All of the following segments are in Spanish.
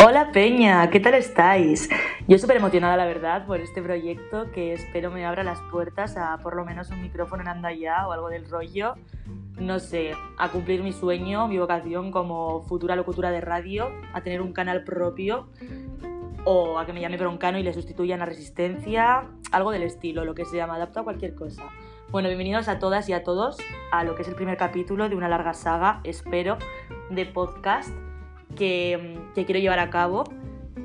Hola Peña, ¿qué tal estáis? Yo súper emocionada, la verdad, por este proyecto que espero me abra las puertas a por lo menos un micrófono en Andaya o algo del rollo. No sé, a cumplir mi sueño, mi vocación como futura locutora de radio, a tener un canal propio o a que me llame Broncano y le sustituyan a Resistencia, algo del estilo, lo que sea, me adapto a cualquier cosa. Bueno, bienvenidos a todas y a todos a lo que es el primer capítulo de una larga saga, espero, de podcast que, quiero llevar a cabo.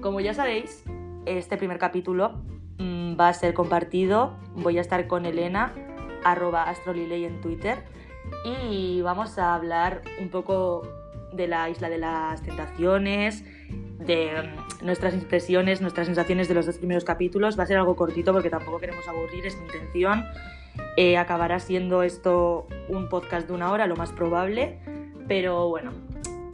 Como ya sabéis, este primer capítulo mm, va a ser compartido. Voy a estar con Elena, arroba astroliley en Twitter, y vamos a hablar un poco de la isla de las tentaciones, de mm, nuestras impresiones, nuestras sensaciones de los dos primeros capítulos. Va a ser algo cortito porque tampoco queremos aburrir, es mi intención. Eh, acabará siendo esto un podcast de una hora, lo más probable. Pero bueno,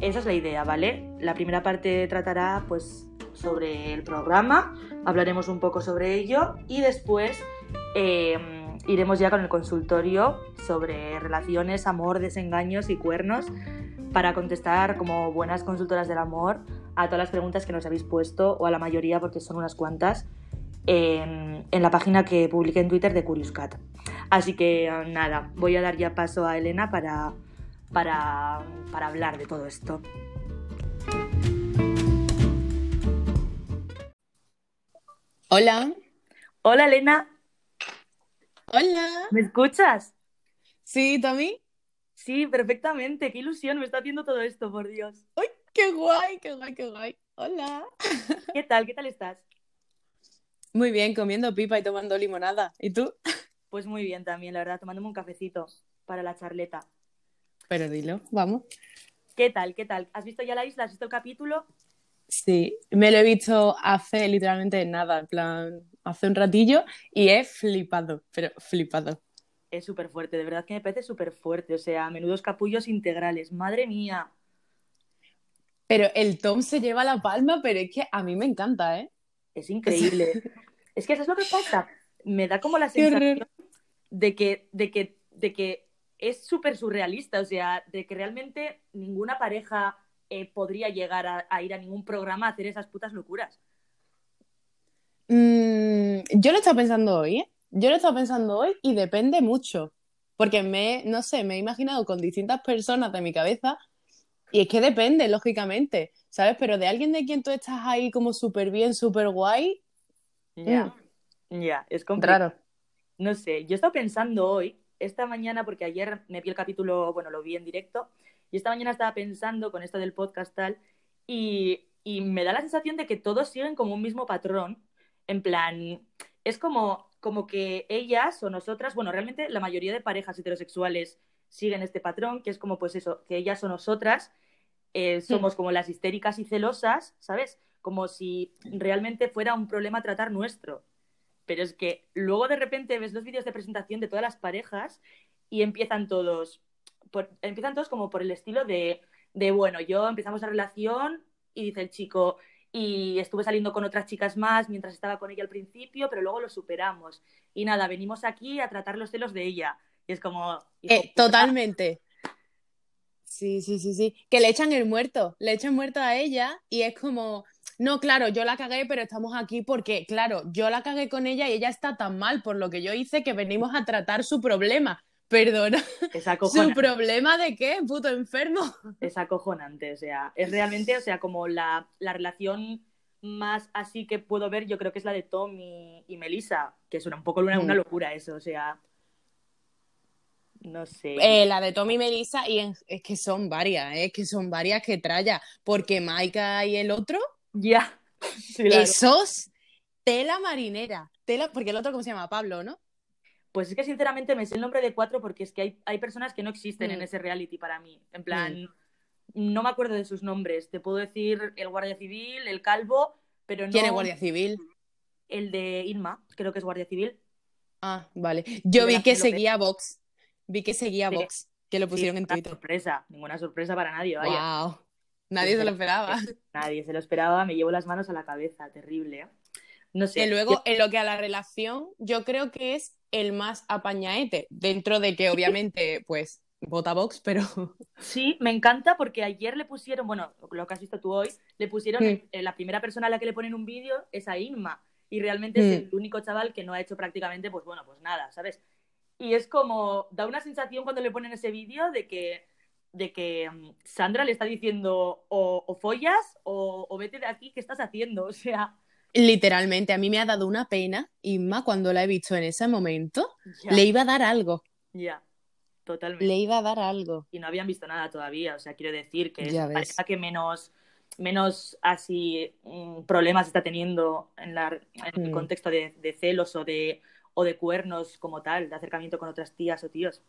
esa es la idea, ¿vale? La primera parte tratará pues sobre el programa, hablaremos un poco sobre ello y después em, iremos ya con el consultorio sobre relaciones, amor, desengaños y cuernos para contestar como buenas consultoras del amor a todas las preguntas que nos habéis puesto o a la mayoría porque son unas cuantas en, en la página que publiqué en Twitter de Curious Cat. Así que nada, voy a dar ya paso a Elena para para, hablar de todo esto. Hola. Hola, Elena. Hola. ¿Me escuchas? Sí, ¿tú Sí, perfectamente. Qué ilusión me está haciendo todo esto, por Dios. ¡Ay, qué guay, qué guay, qué guay! Hola. ¿Qué tal? ¿Qué tal estás? Muy bien, comiendo pipa y tomando limonada. ¿Y tú? Pues muy bien también, la verdad, tomándome un cafecito para la charleta. Pero dilo, vamos. ¿Qué tal? ¿Qué tal? ¿Has visto ya la isla? ¿Has visto el capítulo? Sí, me lo he visto hace literalmente nada, en plan, hace un ratillo y he flipado, pero flipado. Es súper fuerte, de verdad que me parece súper fuerte, o sea, menudos capullos integrales, madre mía. Pero el Tom se lleva la palma, pero es que a mí me encanta, ¿eh? Es increíble. es que eso es lo que pasa. Me da como la sensación de que, de que, de que es súper surrealista, o sea, de que realmente ninguna pareja eh, podría llegar a, ir a ningún programa a hacer esas putas locuras. Mm, yo lo he estado pensando hoy, ¿eh? Yo lo he estado pensando hoy y depende mucho. Porque me, no sé, me he imaginado con distintas personas de mi cabeza y es que depende, lógicamente, ¿sabes? Pero de alguien de quien tú estás ahí como súper bien, súper guay. Ya, mm. ya, es complicado. No sé, yo he estado pensando hoy esta mañana, porque ayer me vi el capítulo, bueno, lo vi en directo, y esta mañana estaba pensando con esto del podcast tal, y, me da la sensación de que todos siguen como un mismo patrón, en plan, es como, como que ellas o nosotras, bueno, realmente la mayoría de parejas heterosexuales siguen este patrón, que es como pues eso, que ellas o nosotras eh, somos como las histéricas y celosas, ¿sabes? Como si realmente fuera un problema tratar nuestro. Pero es que luego de repente ves los vídeos de presentación de todas las parejas y empiezan todos, empiezan todos como por el estilo de, de, bueno, yo empezamos la relación y dice el chico, y estuve saliendo con otras chicas más mientras estaba con ella al principio, pero luego lo superamos. Y nada, venimos aquí a tratar los celos de ella. Y es como... Eh, totalmente. Sí, sí, sí, sí. Que le echan el muerto, le echan muerto a ella y es como, no, claro, yo la cagué, pero estamos aquí porque, claro, yo la cagué con ella y ella está tan mal por lo que yo hice que venimos a tratar su problema. Perdona. Es ¿Su problema de qué? Puto enfermo. Es acojonante, o sea, es realmente, o sea, como la, relación más así que puedo ver, yo creo que es la de Tom y, Melissa, que es un poco una, una mm. locura eso, o sea, no sé. Eh, la de Tom y Melissa, y es que son varias, ¿eh? es que son varias que traya, porque Maika y el otro ya. Esos, tela marinera. Tela, porque el otro, ¿cómo se llama? Pablo, ¿no? Pues es que sinceramente me sé el nombre de cuatro porque es que hay, hay personas que no existen en mm. ese reality para mí. En plan, mm. no me acuerdo de sus nombres. Te puedo decir el guardia civil, el calvo, pero no. ¿Quién es guardia civil? El de Inma, creo que es guardia civil. Ah, vale. Yo vi que seguía Vox. Vi que seguía Vox, que lo pusieron en Twitter. sorpresa, ninguna sorpresa para nadie, vaya. Wow. Nadie se lo esperaba. Nadie se lo esperaba, me llevo las manos a la cabeza, terrible. ¿eh? No sé. Y luego, en lo que a la relación, yo creo que es el más apañaete, dentro de que obviamente, pues, vota Vox, pero... Sí, me encanta porque ayer le pusieron, bueno, lo que has visto tú hoy, le pusieron, Mm. eh, la primera persona a la que le ponen un vídeo es a Inma. Y realmente es Mm. el único chaval que no ha hecho prácticamente, pues bueno, pues nada, ¿sabes? Y es como, da una sensación cuando le ponen ese vídeo de que, de que mm, Sandra le está diciendo o, o follas o, o vete de aquí, ¿qué estás haciendo? O sea, Literalmente, a mí me ha dado una pena, Inma, cuando la he visto en ese momento, ya, le iba a dar algo, ya, totalmente. le iba a dar algo. y no habían visto nada todavía. O sea, quiero decir que es la pareja que menos, menos así mm, problemas está teniendo en, la, en el Mm. contexto de, de celos o de, o de cuernos como tal, de acercamiento con otras tías o tíos.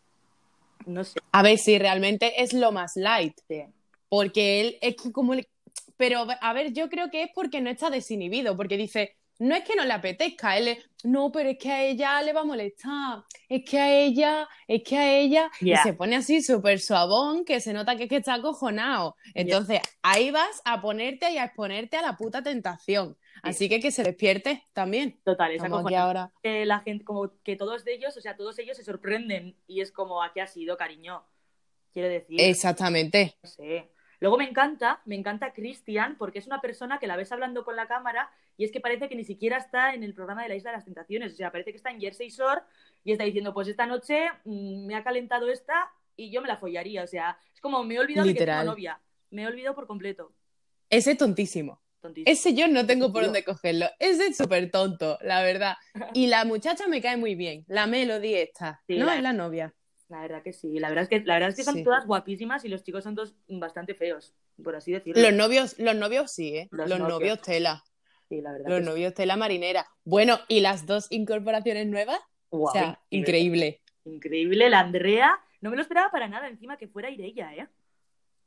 No sé. A ver si realmente es lo más light, sí. porque él es que como... le- Pero, a ver, yo creo que es porque no está desinhibido, porque dice, no es que no le apetezca, él es, no, pero es que a ella le va a molestar, es que a ella, es que a ella, y se pone así súper suavón, que se nota que es que está acojonado. Entonces, ahí vas a ponerte y a exponerte a la puta tentación. Así que que se despierte también. Total, es Estamos aquí acojonante. ahora. que la gente, como que todos ellos, o sea, todos ellos se sorprenden y es como, ¿a qué ha sido, cariño? Quiero decir. Exactamente. No sé. Luego me encanta, me encanta Cristian, porque es una persona que la ves hablando con la cámara y es que parece que ni siquiera está en el programa de la Isla de las Tentaciones. O sea, parece que está en Jersey Shore y está diciendo, pues esta noche mm, me ha calentado esta y yo me la follaría. O sea, es como me he olvidado de que Literal. tengo novia. Me he olvidado por completo. Ese es tontísimo. Tontísimo. Ese yo no tengo por dónde cogerlo. Ese es súper tonto, la verdad. Y la muchacha me cae muy bien. La Melody esta. Sí, no, la- es la novia. La verdad que sí. La verdad es que, la verdad es que son Sí. todas guapísimas y los chicos son todos bastante feos, por así decirlo. Los novios, los novios sí, ¿eh? Los Los, novios. novios tela. Sí, la verdad Los sí. novios tela marinera. Bueno, ¿y las dos incorporaciones nuevas? O sea, increíble. Increíble. La Andrea, no me lo esperaba para nada encima que fuera Ireia, ¿eh?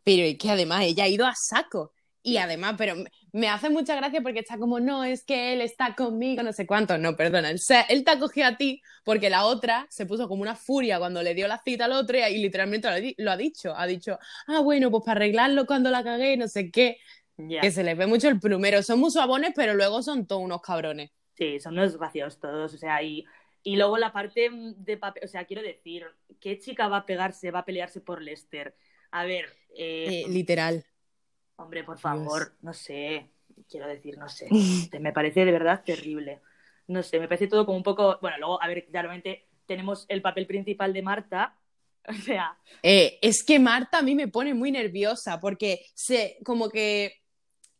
Pero es que además ella ha ido a saco. Y además, pero me- hace mucha gracia porque está como, no, es que él está conmigo, no sé cuánto. No, perdona, él, él te ha cogido a ti porque la otra se puso como una furia cuando le dio la cita al otro y, y literalmente lo, ha di- lo ha dicho. Ha dicho, ah, bueno, pues para arreglarlo cuando la cagué, no sé qué. Que se les ve mucho el plumero. Son muy suabones, pero luego son todos unos cabrones. Sí, son unos graciosos todos, o sea, y, y luego la parte de papel, o sea, quiero decir, ¿qué chica va a pegarse, va a pelearse por Lester? A ver, eh, Eh, literal. Hombre, por favor, no sé, quiero decir, no sé, me parece de verdad terrible. No sé, me parece todo como un poco, bueno, luego, a ver, claramente tenemos el papel principal de Marta, o sea, Eh, es que Marta a mí me pone muy nerviosa porque se, como que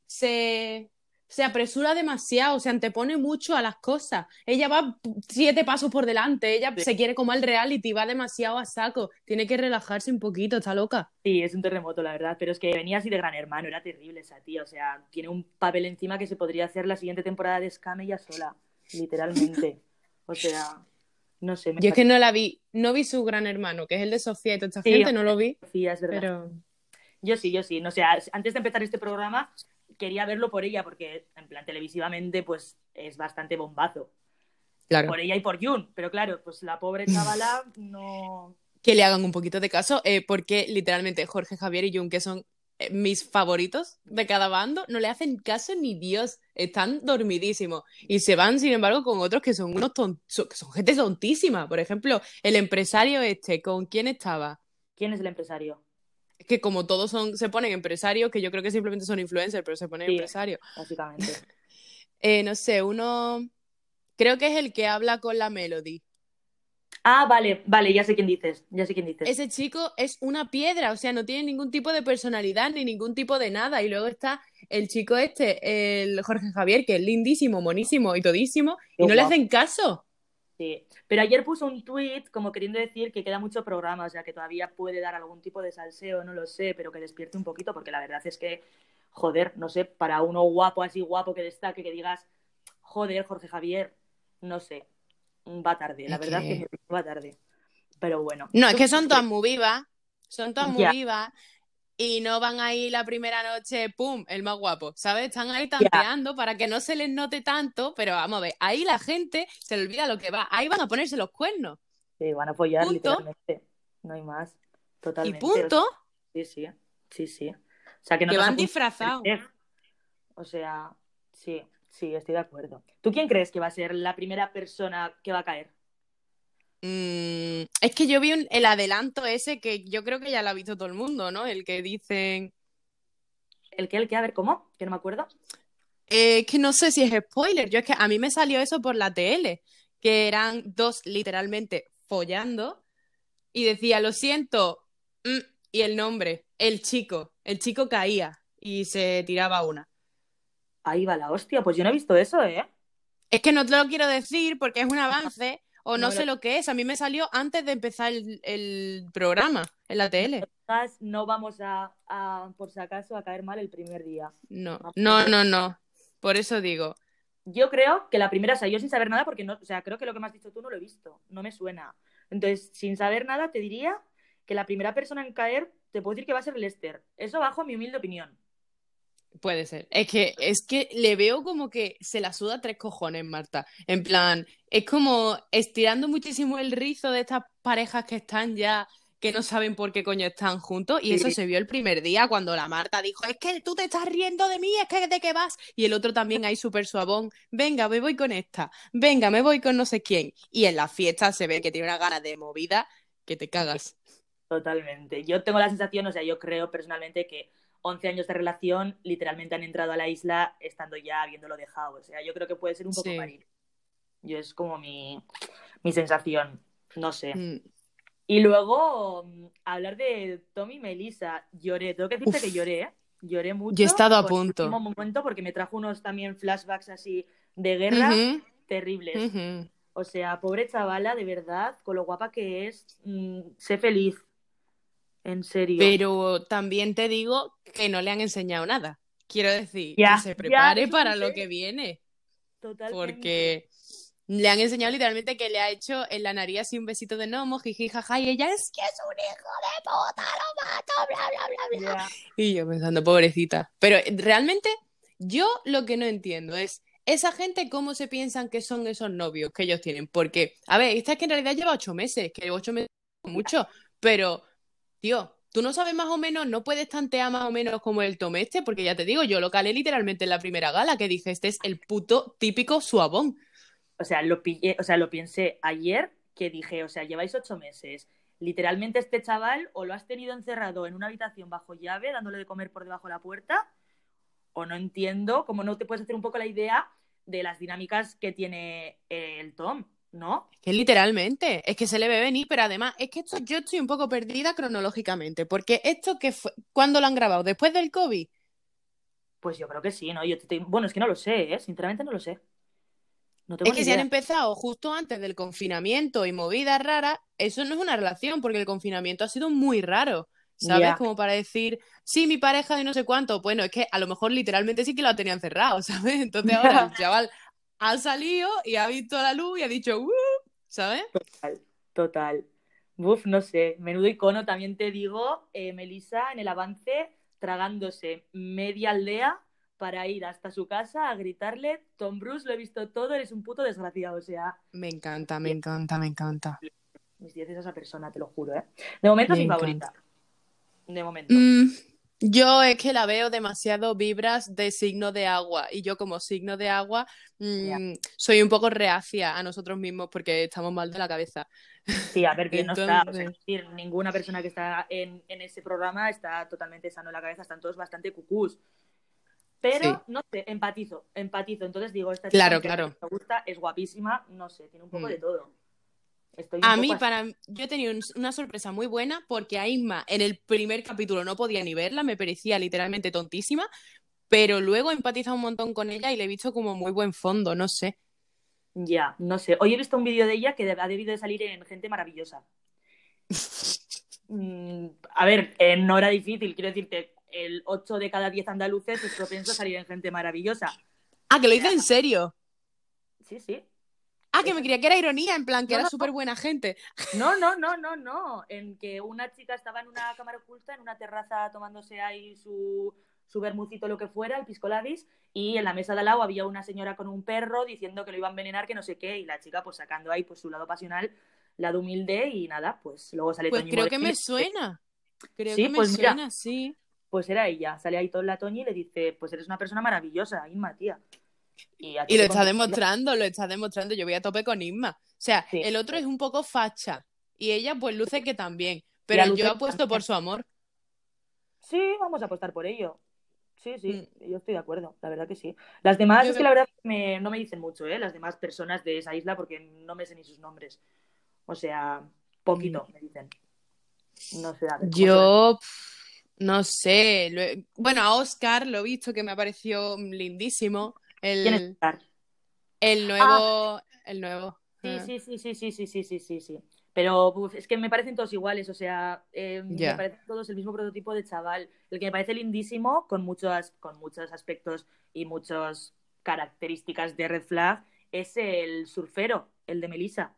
se, se apresura demasiado, se antepone mucho a las cosas. Ella va siete pasos por delante, ella Sí. se quiere como al reality, va demasiado a saco. Tiene que relajarse un poquito, está loca. sí, es un terremoto, la verdad, pero es que venía así de gran hermano, era terrible esa tía, o sea, tiene un papel encima que se podría hacer la siguiente temporada de Scam ella sola, literalmente. O sea, no sé, me Yo es que no la vi, no vi su gran hermano, que es el de Sofía y toda esta Sí, gente, no lo vi, Sofía, es verdad. pero Yo sí, yo sí. No sé, antes de empezar este programa quería verlo por ella, porque en plan televisivamente pues es bastante bombazo. claro. Por ella y por Jun, pero claro, pues la pobre chavala no... que le hagan un poquito de caso, eh, porque literalmente Jorge Javier y Jun, que son eh, mis favoritos de cada bando, no le hacen caso ni Dios, están dormidísimos y se van, sin embargo, con otros que son unos ton- son gente tontísima. Por ejemplo, el empresario este, ¿con quién estaba? ¿Quién es el empresario? Que como todos son, se ponen empresarios, que yo creo que simplemente son influencers, pero se ponen Sí. empresarios. Básicamente. Eh, no sé, uno, creo que es el que habla con la Melody. Ah, vale, vale, ya sé quién dices. Ya sé quién dices. ese chico es una piedra, o sea, no tiene ningún tipo de personalidad ni ningún tipo de nada. Y luego está el chico este, el Jorge Javier, que es lindísimo, monísimo y todísimo, Qué y no le hacen caso. Sí. Pero ayer puso un tweet como queriendo decir que queda mucho programa, o sea, que todavía puede dar algún tipo de salseo, no lo sé, pero que despierte un poquito, porque la verdad es que, joder, no sé, para uno guapo, así guapo que destaque, que digas, joder, Jorge Javier, no sé, va tarde, la Es verdad que- es que va tarde. Pero bueno. No, es ¿Tú que son todas muy vivas, son todas muy vivas, y no van ahí la primera noche, ¡pum!, el más guapo, ¿sabes? Están ahí tanteando para que no se les note tanto, pero vamos a ver, ahí la gente se le olvida lo que va, ahí van a ponerse los cuernos. Sí, van a apoyar Punto. literalmente. No hay más. Y Totalmente. punto, Sí, sí, sí, sí. O sea, que no que van disfrazados. O sea, sí, sí, estoy de acuerdo. ¿Tú quién crees que va a ser la primera persona que va a caer? Mm, es que yo vi un- el adelanto ese que yo creo que ya lo ha visto todo el mundo, ¿no? El que dicen... ¿El qué? ¿El qué? A ver, ¿cómo? Que no me acuerdo. Eh, que no sé si es spoiler, yo es que a mí me salió eso por la TL, que eran dos literalmente follando y decía, lo siento, mm", y el nombre, el chico, el chico caía y se tiraba una. Ahí va la hostia. Pues yo no he visto eso, ¿eh? Es que no te lo quiero decir porque es un avance o no No, sé lo que es, a mí me salió antes de empezar el, el programa en la tele. No vamos a, a, por si acaso, a caer mal el primer día. No, Ah, no, no, no, por eso digo. Yo creo que la primera, o sea, yo sin saber nada, porque no, o sea, creo que lo que me has dicho tú no lo he visto, no me suena. Entonces, sin saber nada, te diría que la primera persona en caer, te puedo decir que va a ser Lester. Eso bajo mi humilde opinión. Puede ser. Es que, es que le veo como que se la suda tres cojones, Marta. En plan, es como estirando muchísimo el rizo de estas parejas que están ya, que no saben por qué coño están juntos. Y Sí. eso se vio el primer día cuando la Marta dijo, es que tú te estás riendo de mí, es que de qué vas. Y el otro también ahí súper suavón, venga, me voy con esta, venga, me voy con no sé quién. Y en la fiesta se ve que tiene una gana de movida que te cagas. Totalmente. Yo tengo la sensación, o sea, yo creo personalmente que 11 años de relación literalmente han entrado a la isla estando ya habiéndolo dejado. O sea, yo creo que puede ser un poco Sí. parir. Yo es como mi, mi sensación. No sé. Mm. Y luego, mm, hablar de Tommy y Melissa. Lloré, tengo que decirte Uf. que lloré, ¿eh? Lloré mucho. Yo he estado a punto. último momento porque me trajo unos también flashbacks así de guerra Ujú, terribles. ujú. O sea, pobre chavala, de verdad, con lo guapa que es, mm, sé feliz. En serio. Pero también te digo que no le han enseñado nada. Quiero decir, que se prepare para sí lo que viene. Totalmente. Porque le han enseñado literalmente que le ha hecho en la nariz así un besito de gnomo, jiji, jaja, y ella es que es un hijo de puta, lo mato, bla, bla, bla, bla. Y yo pensando, pobrecita. Pero eh, realmente, yo lo que no entiendo es esa gente cómo se piensan que son esos novios que ellos tienen. Porque, a ver, esta es que en realidad lleva ocho meses, que ocho meses es mucho, pero, tío, tú no sabes más o menos, no puedes tantear más o menos como el tomeste, porque ya te digo, yo lo calé literalmente en la primera gala, que dije, este es el puto típico suavón. O sea, lo pillé, o sea, lo pensé ayer que dije, o sea, lleváis ocho meses. Literalmente este chaval o lo has tenido encerrado en una habitación bajo llave, dándole de comer por debajo de la puerta, o no entiendo cómo no te puedes hacer un poco la idea de las dinámicas que tiene eh, el Tom, ¿no? Que literalmente, es que se le ve venir, pero además es que esto yo estoy un poco perdida cronológicamente, porque esto que fue, ¿cuándo lo han grabado? ¿Después del COVID? Pues yo creo que sí, ¿no? Yo te- te- Bueno, es que no lo sé, ¿eh? Sinceramente no lo sé. No tengo Es que si han idea. empezado justo antes del confinamiento y movidas raras, eso no es una relación, porque el confinamiento ha sido muy raro, ¿sabes? Como para decir, sí, mi pareja de no sé cuánto. Bueno, es que a lo mejor literalmente sí que lo tenían cerrado, ¿sabes? Entonces ahora el chaval ha salido y ha visto la luz y ha dicho, "Uh", ¿sabes? Total, total. Buf, no sé. Menudo icono, también te digo, eh, Melissa en el avance tragándose media aldea para ir hasta su casa a gritarle, Tom Bruce, lo he visto todo, eres un puto desgraciado. O sea, Me encanta, me encanta, me encanta. mis 10 es esa persona, te lo juro, ¿eh? De momento Me mi encanta. favorita. De momento. Mm, yo es que la veo demasiado vibras de signo de agua y yo como signo de agua mm, soy un poco reacia a nosotros mismos porque estamos mal de la cabeza. Sí, a ver, que no está, o sea, es decir, ninguna persona que está en, en ese programa está totalmente sano en la cabeza, están todos bastante cucús. Pero, Sí. no sé, empatizo, empatizo. Entonces digo, esta Claro, chica, aunque claro. me gusta, es guapísima, no sé, tiene un poco Mm. de todo. Estoy A mí, para yo he tenido un- una sorpresa muy buena porque a Isma en el primer capítulo no podía ni verla, me parecía literalmente tontísima, pero luego he empatizado un montón con ella y le he visto como muy buen fondo, no sé. Ya, no sé. Hoy he visto un vídeo de ella que ha debido de salir en Gente Maravillosa. Mm, a ver, eh, no era difícil, quiero decirte, el 8 de cada 10 andaluces es propenso a salir en Gente Maravillosa. Ah, que lo hice en serio. Sí, sí. Ah, que me creía que era ironía, en plan que No, era no, súper buena gente. No, no, no, no, no. En que una chica estaba en una cámara oculta, en una terraza tomándose ahí su, su bermucito, lo que fuera, el pisco labis, y en la mesa de al lado había una señora con un perro diciendo que lo iba a envenenar, que no sé qué, y la chica pues sacando ahí pues su lado pasional, lado humilde, y nada, pues luego sale Pues Toñi creo que me suena. Creo Sí, que me pues mira. suena, sí. Pues era ella, sale ahí toda la Toñi y le dice, pues eres una persona maravillosa, Inma, tía. Y, lo está demostrando, lo está demostrando. Yo voy a tope con Isma. O sea, Sí. el otro es un poco facha y ella pues luce que también, pero yo apuesto por su amor. Sí, vamos a apostar por ello. Sí, sí, Mm. yo estoy de acuerdo, la verdad que sí. Las demás Yo es que la verdad me- no me dicen mucho, ¿eh? Las demás personas de esa isla porque no me sé ni sus nombres. O sea, poquito me dicen. No sé, a ver. ¿cómo Yo no sé, bueno, a Oscar lo he visto que me ha parecido lindísimo, se- ¿Quién es el, el nuevo, el nuevo. Sí, Ah. sí, sí, sí, sí, sí, sí, sí, sí, sí. Pero uf, es que me parecen todos iguales, o sea, eh, Ya. me parecen todos el mismo prototipo de chaval. El que me parece lindísimo, con muchos, con muchos aspectos y muchas características de red flag, es el surfero, el de Melissa.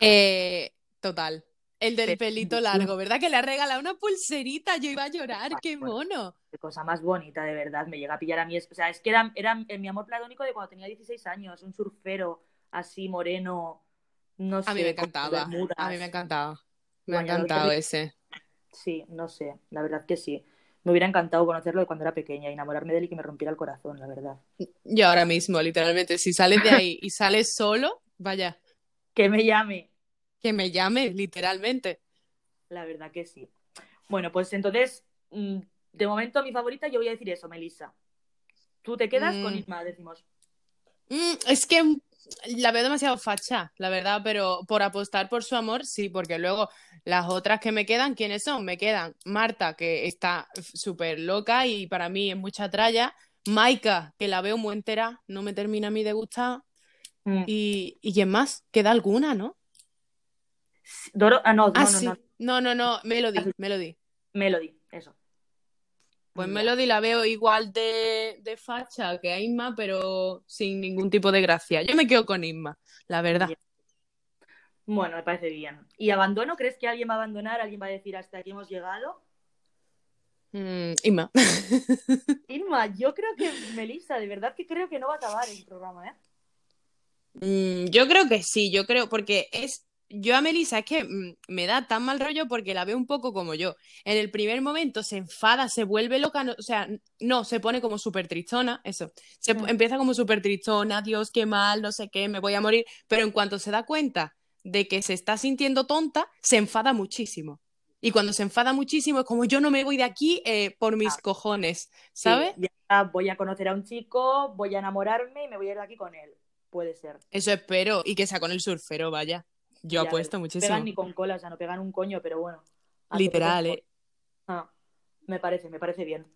Eh, total. El del pelito largo, ¿verdad? Que le ha regalado una pulserita, yo iba a llorar, qué Bueno. mono. Qué cosa más bonita, de verdad, me llega a pillar a mí. O sea, es que era, era mi amor platónico de cuando tenía 16 años, un surfero así moreno, no sé, A mí me encantaba, a mí me ha encantado. Me ha encantado ese. Sí, no sé, la verdad que sí. Me hubiera encantado conocerlo de cuando era pequeña, enamorarme de él y que me rompiera el corazón, la verdad. Yo ahora mismo, literalmente, si sales de ahí y sales solo, vaya, Que me llame, que me llame, literalmente. la verdad que sí. Bueno, pues entonces, mm, de momento mi favorita, yo voy a decir eso, Melissa. Tú te quedas con Mm. Isma, decimos. Mm, es que la veo demasiado facha, la verdad, pero por apostar por su amor, sí, porque luego las otras que me quedan, ¿quiénes son? Me quedan Marta, que está súper loca y para mí es mucha tralla. Maika, que la veo muy entera, no me termina a mí de gustar. Mm. Y, ¿y quién más? Queda alguna, ¿no? Doro, ah, no, no, Ah, no, sí. no, No, no, no, Melody. Melody. Melody, eso. Pues. Melody la veo igual de, de facha que a Isma, pero sin ningún tipo de gracia. Yo me quedo con Isma, la verdad. Bueno, me parece bien. ¿Y abandono? ¿Crees que alguien va a abandonar? ¿Alguien va a decir hasta aquí hemos llegado? Mm, Isma. Irma, yo creo que Melissa, de verdad que creo que no va a acabar el programa, ¿eh? Mm, yo creo que sí, yo creo, porque es. Yo a Melissa es que mm, me da tan mal rollo porque la veo un poco como yo. En el primer momento se enfada, se vuelve loca, no- o sea, no, se pone como súper tristona, eso. Se empieza como súper tristona, Dios, qué mal, no sé qué, me voy a morir. Pero en cuanto se da cuenta de que se está sintiendo tonta, se enfada muchísimo. Y cuando se enfada muchísimo es como yo no me voy de aquí eh, por mis Ah. cojones, Sí, ¿sabes? ya voy a conocer a un chico, voy a enamorarme y me voy a ir de aquí con él. Puede ser. Eso espero. Y que sea con el surfero, vaya. Yo Ya apuesto muchísimo. Pegan ni con cola, o sea, no pegan un coño, pero bueno. Literal, ¿eh? Ah, me parece, me parece bien.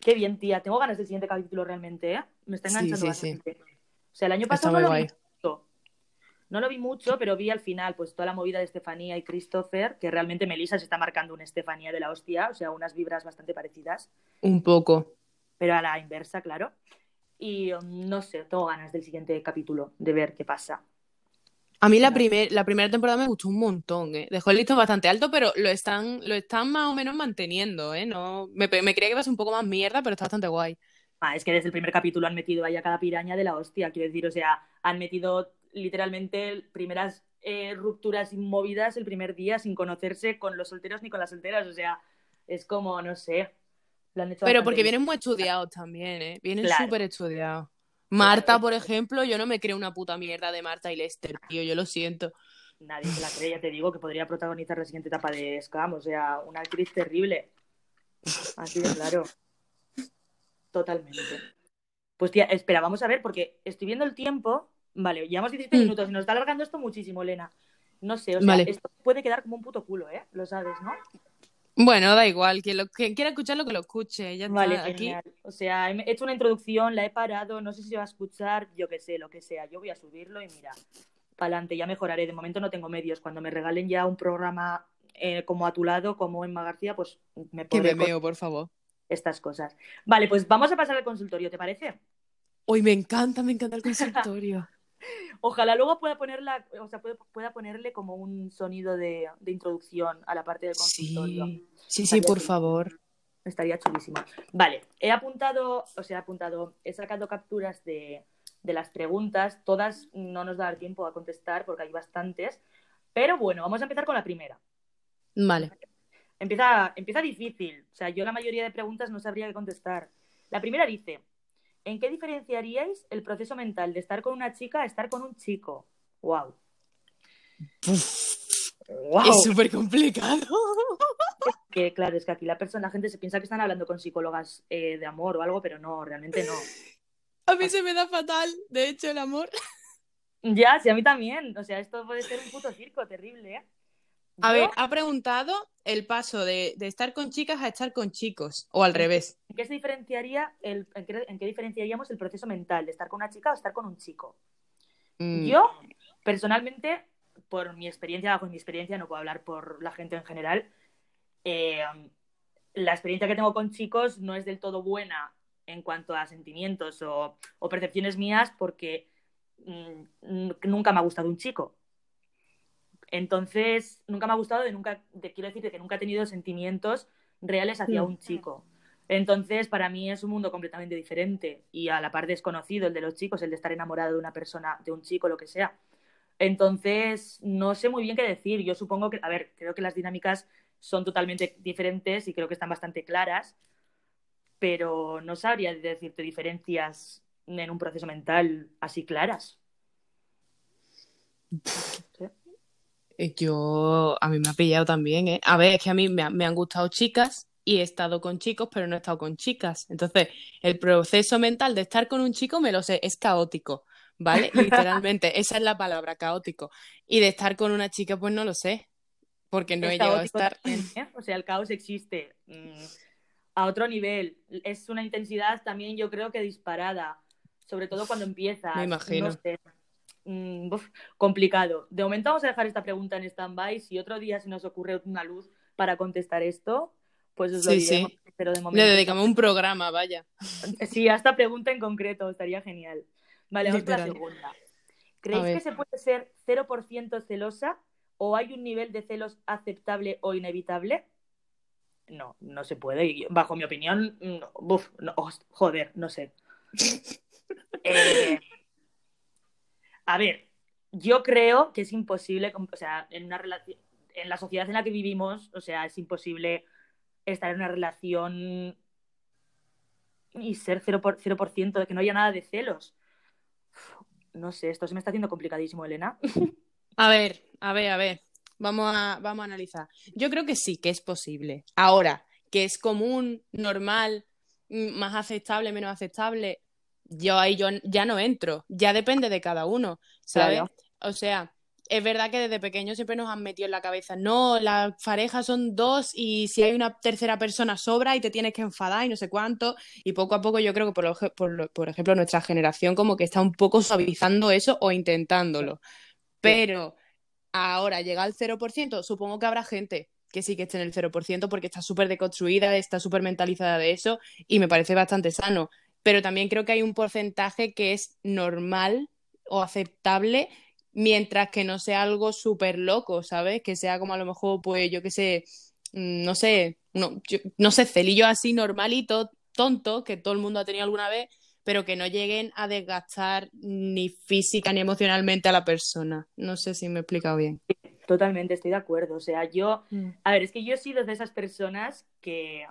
Qué bien, tía. Tengo ganas del siguiente capítulo realmente, ¿eh? Me está Sí, enganchando sí, sí. bastante. O sea, el año pasado no lo vi mucho. No lo vi mucho, pero vi al final pues toda la movida de Estefanía y Christopher, que realmente Melissa se está marcando una Estefanía de la hostia, o sea, unas vibras bastante parecidas, Un poco. pero a la inversa, claro. Y um, no sé, tengo ganas del siguiente capítulo, de ver qué pasa. A mí la, primer, la primera temporada me gustó un montón, ¿eh? Dejó el listón bastante alto, pero lo están, lo están más o menos manteniendo, ¿eh? No, me, me creía que iba a ser un poco más mierda, pero está bastante guay. Ah, es que desde el primer capítulo han metido ahí a cada piraña de la hostia, quiero decir, o sea, han metido literalmente primeras eh, rupturas inmovidas el primer día sin conocerse con los solteros ni con las solteras, o sea, es como, no sé, lo han hecho Pero porque bien. vienen muy estudiados también, ¿eh? Vienen Claro. súper estudiados. Marta, por ejemplo, yo no me creo una puta mierda de Marta y Lester, tío, yo lo siento. Nadie se la cree, ya te digo, que podría protagonizar la siguiente etapa de Scam, o sea, una actriz terrible. Así de claro. Totalmente. Pues tía, espera, vamos a ver, porque estoy viendo el tiempo. Vale, llevamos 17 Mm. minutos y nos está alargando esto muchísimo, Elena. No sé, o sea, Vale. esto puede quedar como un puto culo, ¿eh? Lo sabes, ¿no? Bueno, da igual, quien, lo, quien quiera escucharlo, que lo escuche. Ya está, Vale, aquí. O sea, he hecho una introducción, la he parado, no sé si se va a escuchar, yo qué sé, lo que sea. Yo voy a subirlo y mira, para adelante, ya mejoraré. De momento no tengo medios. Cuando me regalen ya un programa eh, como a tu lado, como Emma García, pues me Que me por favor. estas cosas. Vale, pues vamos a pasar al consultorio, ¿te parece? Hoy me encanta, me encanta el consultorio. Ojalá luego pueda ponerla, o sea, pueda, ponerle como un sonido de, de introducción a la parte del consultorio. Sí, sí, por favor. Estaría chulísimo. Vale, he apuntado, o sea, he apuntado, he sacado capturas de, de las preguntas. Todas no nos va a dar tiempo a contestar porque hay bastantes. Pero bueno, vamos a empezar con la primera. Vale. Empieza, empieza difícil. O sea, yo la mayoría de preguntas no sabría qué contestar. La primera dice, ¿en qué diferenciaríais el proceso mental de estar con una chica a estar con un chico? Wow. Es súper complicado. que claro, es que aquí la persona, la gente se piensa que están hablando con psicólogas eh, de amor o algo, pero no, realmente no. A mí se me da fatal, de hecho, el amor. Ya, sí, a mí también. O sea, esto puede ser un puto circo terrible, ¿eh? A ver, ha preguntado el paso de, estar con chicas a estar con chicos, o al revés. ¿En qué se diferenciaría el, en, qué, diferenciaríamos el proceso mental de estar con una chica o estar con un chico? Mm. Yo, personalmente, por mi experiencia, bajo mi experiencia, no puedo hablar por la gente en general, eh, la experiencia que tengo con chicos no es del todo buena en cuanto a sentimientos o, percepciones mías porque mm, nunca me ha gustado un chico. Entonces, nunca me ha gustado de nunca, de, quiero decir, que nunca he tenido sentimientos reales hacia mm. un chico. Entonces, para mí es un mundo completamente diferente y a la par desconocido, el de los chicos, el de estar enamorado de una persona, de un chico, lo que sea. Entonces, no sé muy bien qué decir. Yo supongo que, a ver, creo que las dinámicas son totalmente diferentes y creo que están bastante claras, pero no sabría decirte diferencias en un proceso mental así claras. Eh, yo, a mí me ha pillado también, ¿eh? A ver, es que a mí me, me, han gustado chicas y he estado con chicos, pero no he estado con chicas. Entonces, el proceso mental de estar con un chico, me lo sé, es caótico, ¿vale? Literalmente, esa es la palabra, caótico. Y de estar con una chica, pues no lo sé porque no he llegado a estar. ¿eh? O sea, el caos existe mm, a otro nivel. Es una intensidad también, yo creo que disparada, sobre todo cuando empieza. Me imagino. Mm, complicado. De momento vamos a dejar esta pregunta en stand-by. Si otro día se nos ocurre una luz para contestar esto, pues os lo diremos. Pero de momento... Le dedicamos un programa, vaya. Sí, a esta pregunta en concreto, estaría genial. Vale, vamos la segunda. ¿Creéis que se puede ser 0% celosa ¿O hay un nivel de celos aceptable o inevitable? No, no se puede. bajo mi opinión, joder, no sé. Eh, a ver, yo creo que es imposible, o sea, en una relación, en la sociedad en la que vivimos, o sea, es imposible estar en una relación y ser 0%, 0% de que no haya nada de celos. No sé, esto se me está haciendo complicadísimo, Elena. A ver, a ver, a ver. Vamos a, vamos a analizar. Yo creo que sí, que es posible. Ahora, que es común, normal, mm, más aceptable, menos aceptable, yo ahí yo ya no entro. Ya depende de cada uno, ¿sabes? O sea, es verdad que desde pequeños siempre nos han metido en la cabeza, no, las parejas son dos y si hay una tercera persona sobra y te tienes que enfadar y no sé cuánto. Y poco a poco yo creo que, por, por, por ejemplo, nuestra generación como que está un poco suavizando eso o intentándolo. Pero ahora llega al 0%, supongo que habrá gente que sí que esté en el 0% porque está súper deconstruida, está súper mentalizada de eso y me parece bastante sano. Pero también creo que hay un porcentaje que es normal o aceptable mientras que no sea algo súper loco, ¿sabes? Que sea como a lo mejor, pues yo qué sé, mm, no sé, no, no sé, celillo así normalito, tonto, que todo el mundo ha tenido alguna vez, pero que no lleguen a desgastar ni física ni emocionalmente a la persona. No sé si me he explicado bien. Totalmente, estoy de acuerdo. O sea, yo, mm. a ver, es que yo he sido de esas personas que,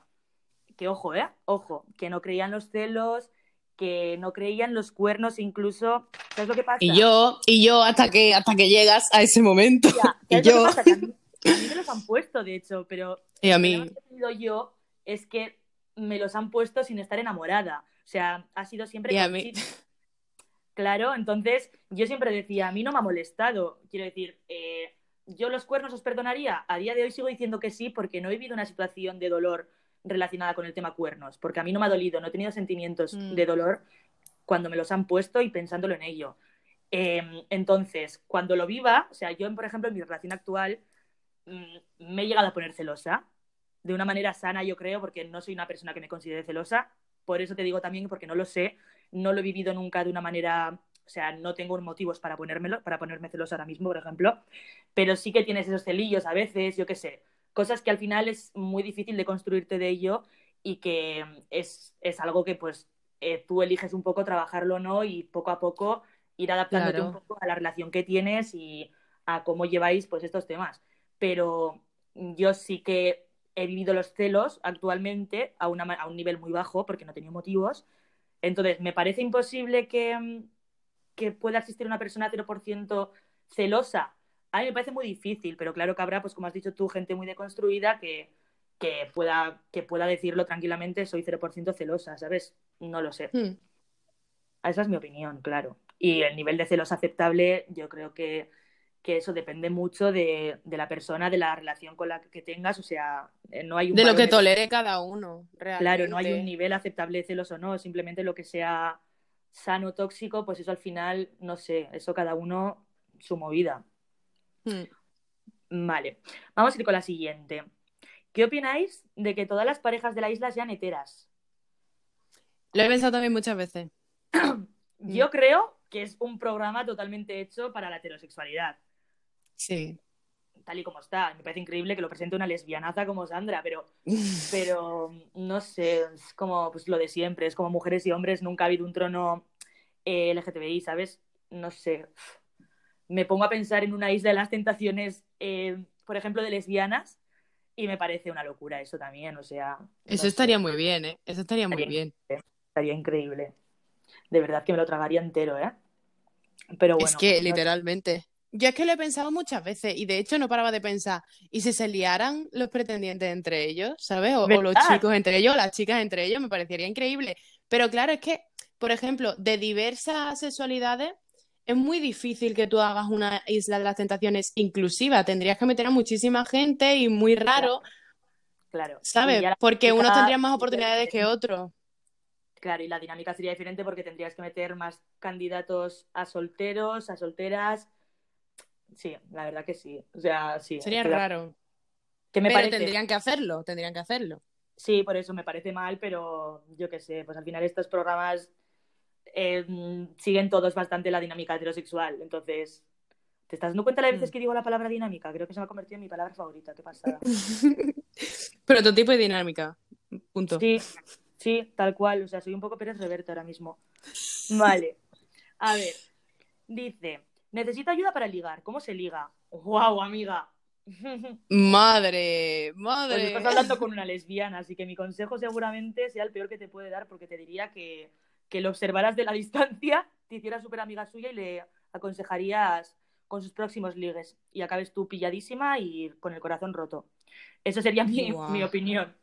que ojo, ¿eh? Ojo, que no creían los celos, que no creían los cuernos incluso. ¿Sabes lo que pasa? Y yo, y yo hasta que, hasta que llegas a ese momento. y yo... a, mí, me los han puesto, de hecho, pero y a mí... lo que he yo es que me los han puesto sin estar enamorada. O sea, ha sido siempre... Claro, entonces yo siempre decía, a mí no me ha molestado. Quiero decir, eh, ¿yo los cuernos os perdonaría? A día de hoy sigo diciendo que sí porque no he vivido una situación de dolor relacionada con el tema cuernos, porque a mí no me ha dolido, no he tenido sentimientos mm. de dolor cuando me los han puesto y pensándolo en ello. Em, entonces, cuando lo viva, o sea, yo, por ejemplo, en mi relación actual, mm, me he llegado a poner celosa, de una manera sana, yo creo, porque no soy una persona que me considere celosa, por eso te digo también, porque no lo sé, no lo he vivido nunca de una manera, o sea, no tengo motivos para ponérmelo, para ponerme celosa ahora mismo, por ejemplo, pero sí que tienes esos celillos a veces, yo qué sé, cosas que al final es muy difícil de construirte de ello y que es, algo que pues eh, tú eliges un poco trabajarlo o no y poco a poco ir adaptándote un poco a la relación que tienes y a cómo lleváis pues estos temas. Pero yo sí que he vivido los celos actualmente a, a un nivel muy bajo porque no tenía motivos. Entonces, me parece imposible que, mm, que pueda existir una persona 0% celosa. A mí me parece muy difícil, pero claro que habrá, pues como has dicho tú, gente muy deconstruida que, que, pueda, que pueda decirlo tranquilamente, soy 0% celosa, ¿sabes? No lo sé. Hmm. Esa es mi opinión, claro. Y el nivel de celos aceptable, yo creo que, que eso depende mucho de, de, la persona, de la relación con la que tengas, o sea, eh, no hay un De lo que tolere cada uno, realmente. Claro, no hay un nivel aceptable de celos o no, simplemente lo que sea sano, tóxico, pues eso al final, no sé, eso cada uno su movida. Hmm. Vale, vamos a ir con la siguiente. ¿Qué opináis de que todas las parejas de la isla sean heteras? Lo he pensado también muchas veces. Yo creo que es un programa totalmente hecho para la heterosexualidad. Sí. Tal y como está. Me parece increíble que lo presente una lesbianaza como Sandra, pero, pero no sé, es como pues, lo de siempre. Es como mujeres y hombres, nunca ha habido un trono eh, LGTBI, ¿sabes? No sé. Me pongo a pensar en una isla de las tentaciones, eh, por ejemplo, de lesbianas, y me parece una locura eso también, o sea... Eso no estaría sé. muy bien, ¿eh? Eso estaría, estaría muy bien. Estaría increíble. De verdad que me lo tragaría entero, ¿eh? Pero bueno. Es que, literalmente. Yo es que lo he pensado muchas veces y de hecho no paraba de pensar, ¿y si se liaran los pretendientes entre ellos, ¿sabes? O, o, los chicos entre ellos, o las chicas entre ellos, me parecería increíble. Pero claro, es que, por ejemplo, de diversas sexualidades, es muy difícil que tú hagas una isla de las tentaciones inclusiva. Tendrías que meter a muchísima gente y muy raro. Claro. ¿Sabes? Porque unos tendrían más oportunidades que otros. Claro, y la dinámica sería diferente porque tendrías que meter más candidatos a solteros, a solteras. Sí, la verdad que sí. O sea, sí. Sería raro. ¿Qué me pero parece? tendrían que hacerlo, tendrían que hacerlo. Sí, por eso me parece mal, pero yo qué sé, pues al final estos programas eh, siguen todos bastante la dinámica heterosexual. Entonces, ¿te estás dando cuenta de las veces que digo la palabra dinámica? Creo que se me ha convertido en mi palabra favorita. Qué pasada. Prototipo y dinámica. Punto. Sí, Sí, tal cual. O sea, soy un poco Pérez Reverte ahora mismo. Vale. A ver. Dice, necesito ayuda para ligar. ¿Cómo se liga? ¡Wow, amiga! Madre, madre. Pues estás hablando con una lesbiana, así que mi consejo seguramente sea el peor que te puede dar, porque te diría que, que lo observaras de la distancia, te hicieras súper amiga suya y le aconsejarías con sus próximos ligues y acabes tú pilladísima y con el corazón roto. Eso sería mi, Wow. mi opinión.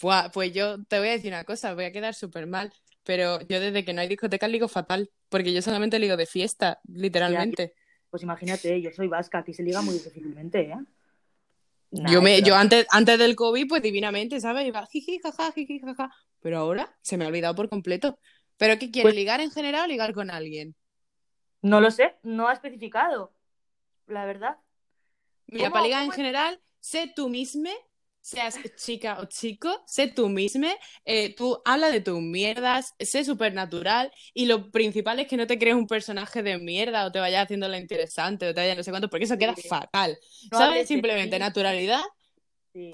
Buah, pues yo te voy a decir una cosa, voy a quedar súper mal, pero yo desde que no hay discotecas ligo fatal, porque yo solamente ligo de fiesta, literalmente. Pues imagínate, yo soy vasca, aquí se liga muy difícilmente, ¿eh? Nah, yo me, pero- yo antes, antes del COVID, pues divinamente, ¿sabes? Iba jiji, jaja, jiji, jaja. Pero ahora se me ha olvidado por completo. ¿Pero qué quieres? Pues- ¿Ligar en general o ligar con alguien? No lo sé, no ha especificado, la verdad. Mira, ¿Cómo- para ligar en general, sé tú misma, seas chica o chico, sé tú misma, eh, tú habla de tus mierdas, sé súper natural y lo principal es que no te crees un personaje de mierda o te vayas haciendo la interesante o te vayas no sé cuánto, porque eso queda fatal. No ¿Sabes? Simplemente naturalidad. Sí.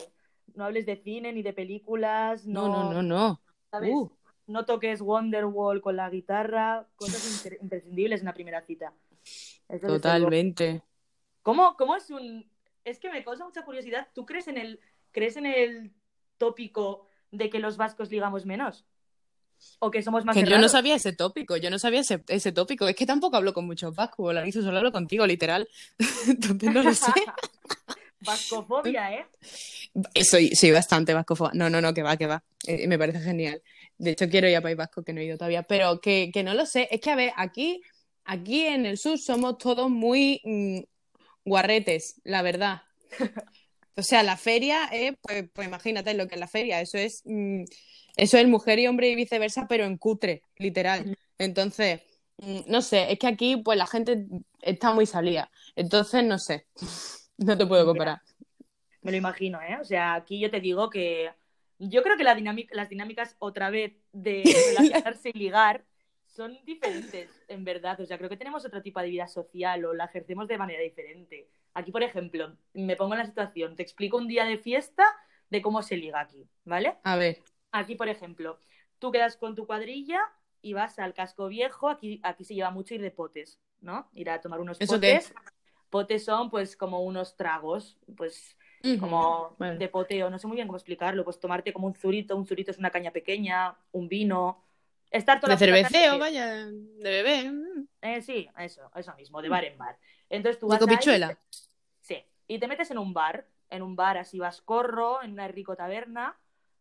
No hables de cine ni de películas, No, no, no, no, no. ¿sabes? Uh. No toques Wonderwall con la guitarra, cosas imprescindibles en la primera cita. Eso. Totalmente. ¿Cómo, ¿Cómo es un...? Es que me causa mucha curiosidad. ¿Tú crees en el, crees en el tópico de que los vascos ligamos menos? ¿O que somos más Que yo no sabía ese tópico, yo no sabía ese, ese tópico. Es que tampoco hablo con muchos vascos, Larissa, solo hablo contigo, literal. Entonces no lo sé. Vascofobia, ¿eh? Soy, soy bastante vascofoba. No, no, no, que va, que va. Eh, me parece genial. De hecho, quiero ir a País Vasco, que no he ido todavía. Pero que, que no lo sé. Es que, a ver, aquí, aquí en el sur somos todos muy mm, guarretes, la verdad. O sea, la feria es, pues, pues imagínate lo que es la feria. Eso es, mm, eso es mujer y hombre y viceversa, pero en cutre, literal. Entonces, mm, no sé, es que aquí, pues la gente está muy salida. Entonces, no sé. No te puedo comparar. Me lo imagino, ¿eh? O sea, aquí yo te digo que yo creo que la dinámica, las dinámicas otra vez de relacionarse y ligar son diferentes, en verdad. O sea, creo que tenemos otro tipo de vida social o la ejercemos de manera diferente. Aquí, por ejemplo, me pongo en la situación, te explico un día de fiesta de cómo se liga aquí, ¿vale? A ver. Aquí, por ejemplo, tú quedas con tu cuadrilla y vas al casco viejo, aquí, aquí se lleva mucho ir de potes, ¿no? Ir a tomar unos ¿Eso qué potes. Potes son pues como unos tragos, pues como Bueno. de poteo, no sé muy bien cómo explicarlo, pues tomarte como un zurito, un zurito es una caña pequeña, un vino, estar toda De cerveceo, vaya, de bebé. mm. Eh, sí, eso, eso mismo, de bar en bar. Entonces tú ¿De vas ahí- copichuela? Sí, y te metes en un bar, en un bar así vascorro, en una rico taberna,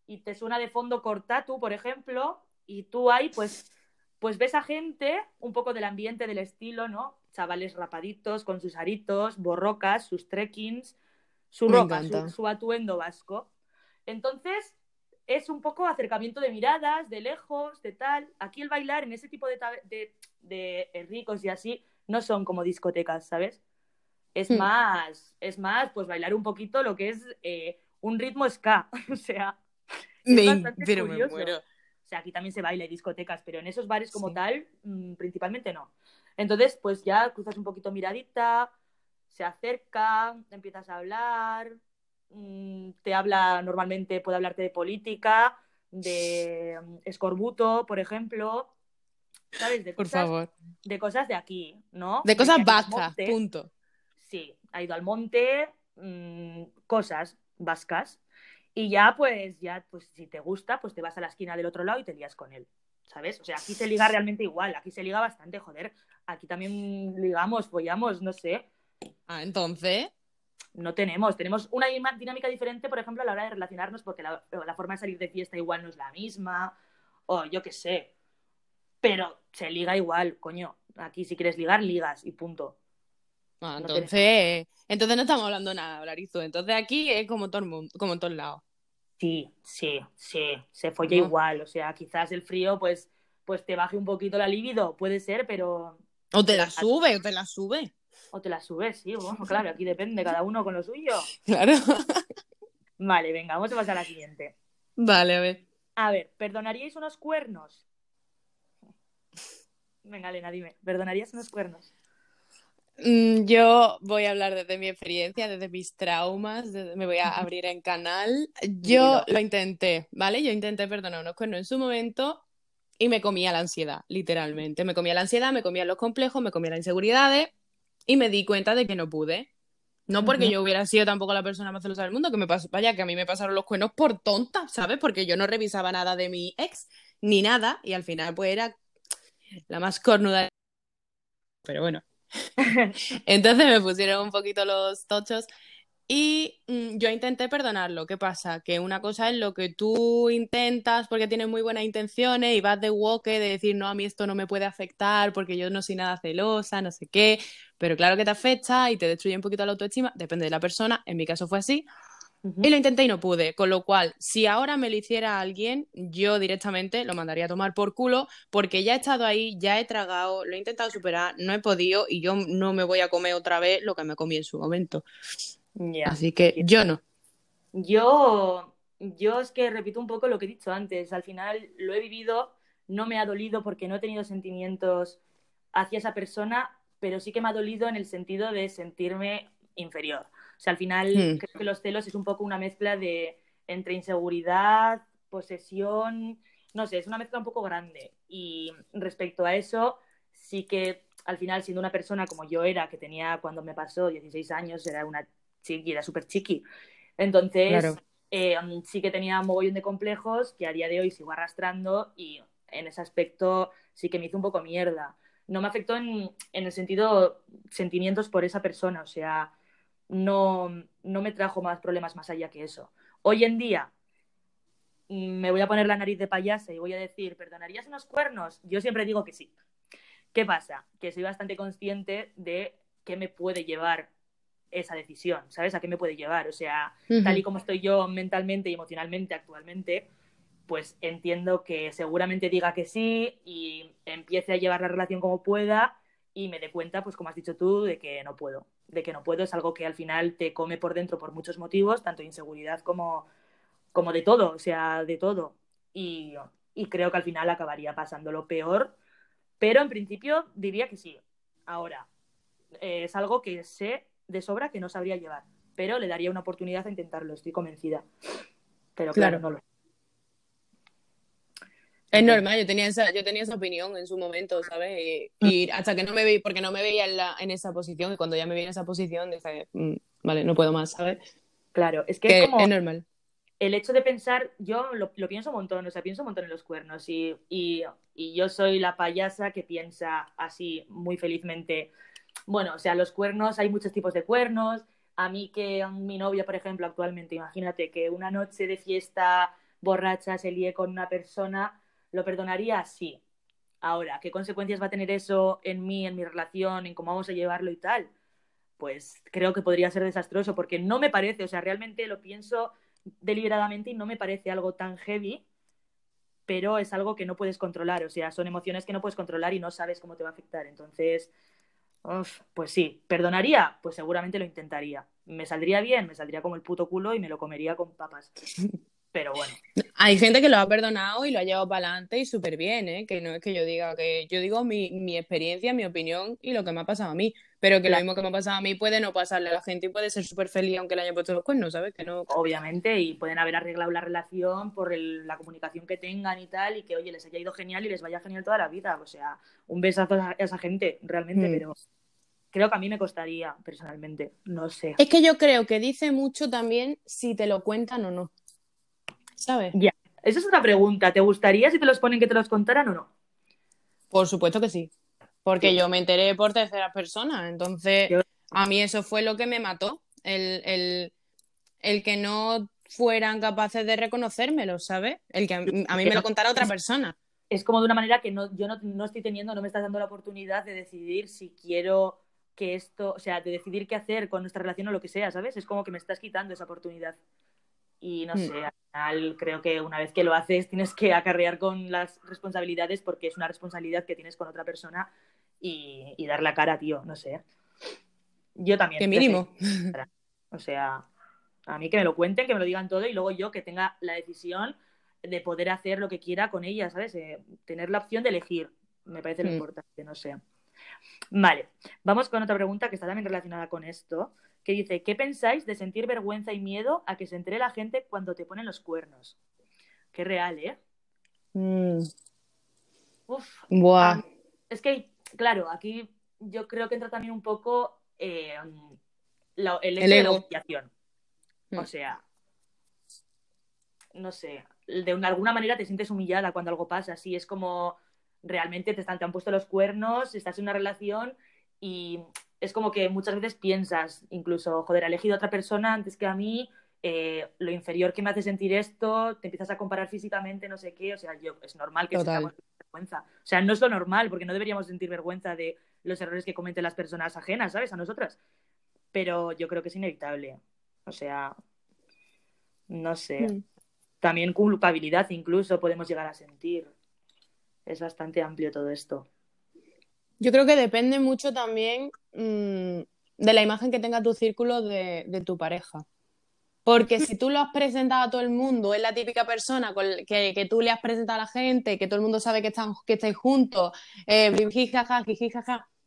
y te suena de fondo Cortatu, por ejemplo, y tú ahí pues, pues ves a gente, un poco del ambiente, del estilo, ¿no? Chavales rapaditos, con sus aritos, borrocas, sus trekkings, su Me ropa, su, su atuendo vasco. Entonces, es un poco acercamiento de miradas, de lejos, de tal. Aquí el bailar en ese tipo de, de, de ricos y así no son como discotecas, ¿sabes? Es Hmm. más, es más, pues bailar un poquito lo que es eh, un ritmo ska. O sea, Me- bastante pero me muero. o sea, aquí también se baila y discotecas, pero en esos bares como Sí. tal, mm, principalmente no. Entonces, pues ya cruzas un poquito miradita, se acerca, empiezas a hablar, mm, te habla normalmente, puede hablarte de política, de mm, escorbuto, por ejemplo, ¿sabes? De Por cosas, favor. de cosas de aquí, ¿no? De cosas vascas, punto. Sí, ha ido al monte, mm, cosas vascas. Y ya, pues, ya, pues, si te gusta, pues te vas a la esquina del otro lado y te lías con él. ¿Sabes? O sea, aquí se liga realmente igual, aquí se liga bastante, joder. Aquí también ligamos, follamos, no sé. Ah, entonces. No tenemos, tenemos una dinámica diferente, por ejemplo, a la hora de relacionarnos, porque la, la forma de salir de fiesta igual no es la misma, o yo qué sé. Pero se liga igual, coño. Aquí si quieres ligar, ligas y punto. Ah, No entonces. Entonces no estamos hablando nada, Blarizo. Entonces aquí es como todo el mundo, como en todos lados. Sí, sí, sí, se folla igual. O sea, quizás el frío, pues, pues te baje un poquito la libido, puede ser, pero. O te la sube, o te la sube. O te la subes, sí, bueno, claro, aquí depende, cada uno con lo suyo. Claro. Vale, venga, vamos a pasar a la siguiente. Vale, a ver. A ver, ¿perdonaríais unos cuernos? Venga, Elena, dime, ¿perdonarías unos cuernos? Mm, Yo voy a hablar desde mi experiencia, desde mis traumas, desde- me voy a abrir en canal. Yo lo intenté, ¿vale? Yo intenté perdonar unos cuernos en su momento y me comía la ansiedad, literalmente. Me comía la ansiedad, me comía los complejos, me comía las inseguridades y me di cuenta de que no pude. No porque yo hubiera sido tampoco la persona más celosa del mundo, que me pasó, vaya, que a mí me pasaron los cuernos por tonta, ¿sabes? Porque yo no revisaba nada de mi ex, ni nada, y al final pues era la más cornuda. Pero bueno. Entonces me pusieron un poquito los tochos y mm, yo intenté perdonarlo. ¿Qué pasa? Que una cosa es lo que tú intentas porque tienes muy buenas intenciones y vas de woke de decir, no, a mí esto no me puede afectar porque yo no soy nada celosa, no sé qué. Pero claro que te afecta y te destruye un poquito la autoestima, depende de la persona. En mi caso fue así. Y lo intenté y no pude, con lo cual, si ahora me lo hiciera alguien, yo directamente lo mandaría a tomar por culo, porque ya he estado ahí, ya he tragado, lo he intentado superar, no he podido y yo no me voy a comer otra vez lo que me comí en su momento. Así que yo no. Yo, yo es que repito un poco lo que he dicho antes. Al final lo he vivido, no me ha dolido porque no he tenido sentimientos hacia esa persona, pero sí que me ha dolido en el sentido de sentirme inferior. Sea, al final Hmm. creo que los celos es un poco una mezcla de entre inseguridad, posesión, no sé, es una mezcla un poco grande. Y respecto a eso, sí que al final, siendo una persona como yo era, que tenía cuando me pasó 16 años, era una chiqui, era súper chiqui. Entonces, Claro. eh, sí que tenía un mogollón de complejos que a día de hoy sigo arrastrando y en ese aspecto sí que me hizo un poco mierda. No me afectó en, en el sentido sentimientos por esa persona, o sea, no, no me trajo más problemas más allá que eso. Hoy en día mm, me voy a poner la nariz de payasa y voy a decir, ¿perdonarías unos cuernos? Yo siempre digo que sí. ¿Qué pasa? Que soy bastante consciente de qué me puede llevar esa decisión, ¿sabes? ¿A qué me puede llevar? O sea, tal y como estoy yo mentalmente y emocionalmente actualmente, pues entiendo que seguramente diga que sí y empiece a llevar la relación como pueda y me dé cuenta, pues como has dicho tú, de que no puedo. De que no puedo es algo que al final te come por dentro por muchos motivos, tanto inseguridad como, como de todo, o sea, de todo. Y, y creo que al final acabaría pasando lo peor, pero en principio diría que sí. Ahora, eh, es algo que sé de sobra que no sabría llevar, pero le daría una oportunidad a intentarlo, estoy convencida. Pero claro, Claro. no lo Es normal, yo tenía esa, yo tenía esa opinión en su momento, ¿sabes? Y, y hasta que no me vi, porque no me veía en, la, en esa posición, y cuando ya me vi en esa posición, dije, "Mm, vale, no puedo más, ¿sabes? Claro, es que, Que es como es normal. el hecho de pensar, yo lo, lo pienso un montón, o sea, pienso un montón en los cuernos y, y, y yo soy la payasa que piensa así muy felizmente, bueno, o sea, los cuernos, hay muchos tipos de cuernos. A mí que mi novia, por ejemplo, actualmente, imagínate que una noche de fiesta borracha se líe con una persona, ¿lo perdonaría? Sí. Ahora, ¿qué consecuencias va a tener eso en mí, en mi relación, en cómo vamos a llevarlo y tal? Pues creo que podría ser desastroso porque no me parece, o sea, realmente lo pienso deliberadamente y no me parece algo tan heavy, pero es algo que no puedes controlar, o sea, son emociones que no puedes controlar y no sabes cómo te va a afectar. Entonces, pues sí, ¿perdonaría? Pues seguramente lo intentaría. ¿Me saldría bien? Me saldría como el puto culo y me lo comería con papas. Pero bueno. Hay gente que lo ha perdonado y lo ha llevado para adelante y súper bien, ¿eh? Que no es que yo diga que yo digo mi, mi experiencia, mi opinión y lo que me ha pasado a mí. Pero que lo mismo que me ha pasado a mí puede no pasarle a la gente y puede ser súper feliz aunque le haya puesto los cuernos, ¿sabes? Que no... Obviamente, y pueden haber arreglado la relación por la comunicación que tengan y tal, y que, oye, les haya ido genial y les vaya genial toda la vida. O sea, un besazo a esa gente, realmente, mm. pero creo que a mí me costaría, personalmente. No sé. Es que yo creo que dice mucho también si te lo cuentan o no. ¿Sabes? Ya, esa es otra pregunta. ¿Te gustaría si te los ponen que te los contaran o no? Por supuesto que sí, porque yo me enteré por terceras personas, entonces a mí eso fue lo que me mató, el, que no fueran capaces de reconocérmelo, ¿sabes? El que a, mí me lo contara otra persona. Es como de una manera que no, yo no, no estoy teniendo, no me estás dando la oportunidad de decidir si quiero que esto, o sea, de decidir qué hacer con nuestra relación o lo que sea, ¿sabes? Es como que me estás quitando esa oportunidad. Y no mm. sé, al final creo que una vez que lo haces tienes que acarrear con las responsabilidades porque es una responsabilidad que tienes con otra persona y, dar la cara, tío, no sé. Yo también. Qué mínimo. O sea, a mí que me lo cuenten, que me lo digan todo y luego yo que tenga la decisión de poder hacer lo que quiera con ella, ¿sabes? Eh, tener la opción de elegir, me parece lo mm. importante, no sé. Vale, vamos con otra pregunta que está también relacionada con esto que dice, ¿qué pensáis de sentir vergüenza y miedo a que se entere la gente cuando te ponen los cuernos? Qué real, ¿eh? Mm. Uf. Buah. es que, claro, aquí yo creo que entra también un poco eh, el hecho de la humillación. O mm. sea, no sé, de alguna manera te sientes humillada cuando algo pasa. Así es como realmente te, están, te han puesto los cuernos, estás en una relación y es como que muchas veces piensas, incluso, joder, he elegido a otra persona antes que a mí, eh, lo inferior que me hace sentir esto, te empiezas a comparar físicamente, no sé qué, o sea, yo, es normal que sentamos vergüenza. O sea, no es lo normal, porque no deberíamos sentir vergüenza de los errores que cometen las personas ajenas, ¿sabes? A nosotras. Pero yo creo que es inevitable. O sea, no sé. Hmm. También culpabilidad incluso podemos llegar a sentir. Es bastante amplio todo esto. Yo creo que depende mucho también mm, de la imagen que tenga tu círculo de, tu pareja. Porque si tú lo has presentado a todo el mundo, es la típica persona que, tú le has presentado a la gente, que todo el mundo sabe que, están, que estáis juntos, eh,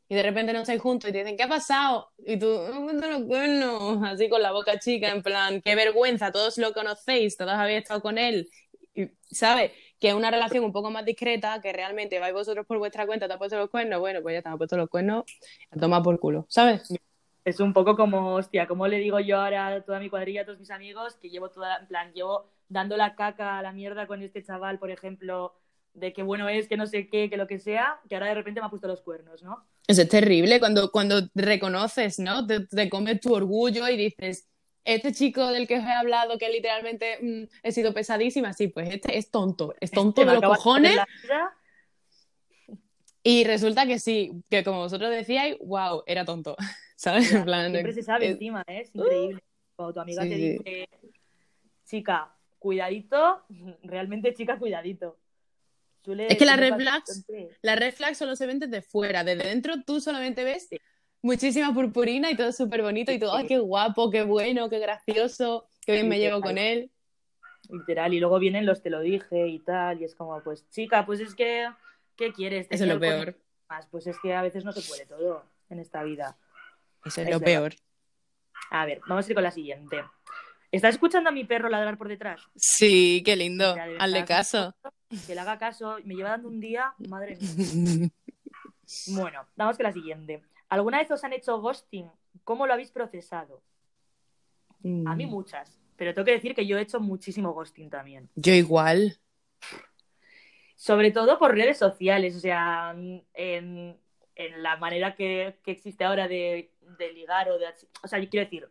y de repente no estáis juntos y te dicen, ¿qué ha pasado? Y tú, bueno, así con la boca chica, en plan, qué vergüenza, todos lo conocéis, todos habéis estado con él, ¿sabes? Que es una relación un poco más discreta, que realmente vais vosotros por vuestra cuenta, te has puesto los cuernos, bueno, pues ya te has puesto los cuernos, a tomar por culo, ¿sabes? Es un poco como, hostia, como le digo yo ahora a toda mi cuadrilla, a todos mis amigos, que llevo toda, en plan, llevo dando la caca a la mierda con este chaval, por ejemplo, de qué bueno es, que no sé qué, que lo que sea, que ahora de repente me ha puesto los cuernos, ¿no? Eso es terrible cuando, cuando reconoces, ¿no? te comes tu orgullo y dices, este chico del que os he hablado, que literalmente mm, he sido pesadísima, sí, pues este es tonto, es tonto de los cojones. Y resulta que sí, que como vosotros decíais, wow, era tonto. ¿Sabes? siempre se sabe encima, ¿eh? es increíble. Cuando tu amiga te dice, chica, cuidadito, realmente chica, cuidadito. es que la red, flags, la red flags solo se ven desde fuera, desde dentro tú solamente ves muchísima purpurina y todo súper bonito y todo, ay, qué guapo, qué bueno, qué gracioso, qué bien me llevo con él. Literal, y luego vienen los te lo dije y tal, y es como, pues chica, pues es que, ¿qué quieres? Eso es lo peor. Más? Pues es que a veces no se puede todo en esta vida. Eso es, lo peor. A ver, vamos a ir con la siguiente. ¿Estás escuchando a mi perro ladrar por detrás? Sí, qué lindo. Hazle caso. Que le haga caso. Me lleva dando un día, madre mía. bueno, vamos con la siguiente. ¿Alguna vez os han hecho ghosting? ¿Cómo lo habéis procesado? A mí mm. muchas, pero tengo que decir que yo he hecho muchísimo ghosting también. Yo igual. Sobre todo por redes sociales, o sea, en en la manera que, que existe ahora de, de ligar o de... O sea, yo quiero decir,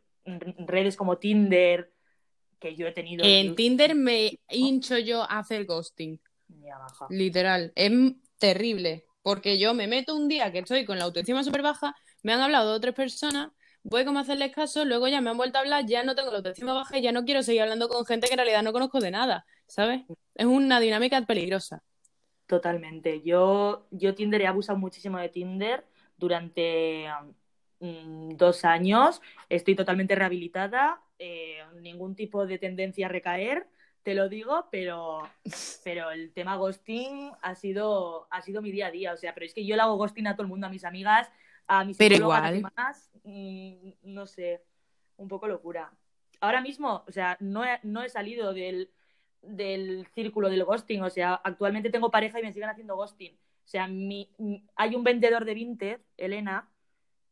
redes como Tinder, que yo he tenido... En Tinder me hincho yo a hacer ghosting. Literal. Es terrible. Porque yo me meto un día que estoy con la autoestima súper baja, me han hablado dos o tres personas, voy como a hacerles caso, luego ya me han vuelto a hablar, ya no tengo la autoestima baja y ya no quiero seguir hablando con gente que en realidad no conozco de nada, ¿sabes? Es una dinámica peligrosa. Totalmente. Yo, yo Tinder he abusado muchísimo de Tinder durante mm, dos años. Estoy totalmente rehabilitada. eh, ningún tipo de tendencia a recaer, te lo digo, pero, pero el tema ghosting ha sido, ha sido mi día a día. O sea, pero es que yo le hago ghosting a todo el mundo, a mis amigas, a mis Pero igual. demás. Mm, no sé, un poco locura. Ahora mismo, o sea, no he, no he salido del, del círculo del ghosting. O sea, actualmente tengo pareja y me siguen haciendo ghosting. O sea, mi, mi- hay un vendedor de Vinted, Elena,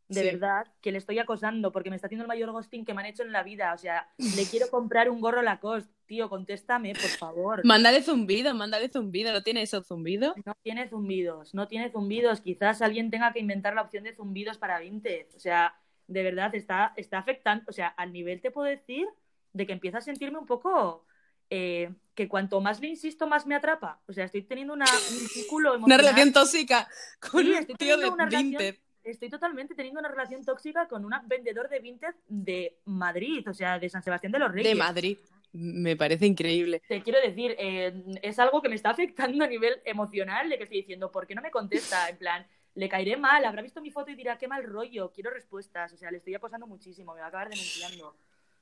de Sí. verdad, que le estoy acosando porque me está haciendo el mayor ghosting que me han hecho en la vida. O sea, le quiero comprar un gorro Lacoste. Tío, contéstame, por favor. Mándale zumbido, mándale zumbido, ¿no tiene esos zumbidos? No tiene zumbidos, no tiene zumbidos. Quizás alguien tenga que inventar la opción de zumbidos para Vinted. O sea, de verdad está, está afectando. O sea, al nivel te puedo decir de que empiezo a sentirme un poco eh, que cuanto más le insisto, más me atrapa. O sea, estoy teniendo una, un vínculo Una emocional. relación tóxica con Sí, un estoy tío de teniendo una relación- Vinted. Estoy totalmente teniendo una relación tóxica con un vendedor de Vinted de Madrid, o sea, de San Sebastián de los Reyes. De Madrid. Me parece increíble. Te quiero decir, eh, es algo que me está afectando a nivel emocional, de que estoy diciendo, ¿por qué no me contesta? En plan, le caeré mal, habrá visto mi foto y dirá, qué mal rollo, quiero respuestas. O sea, le estoy acosando muchísimo, me va a acabar denunciando.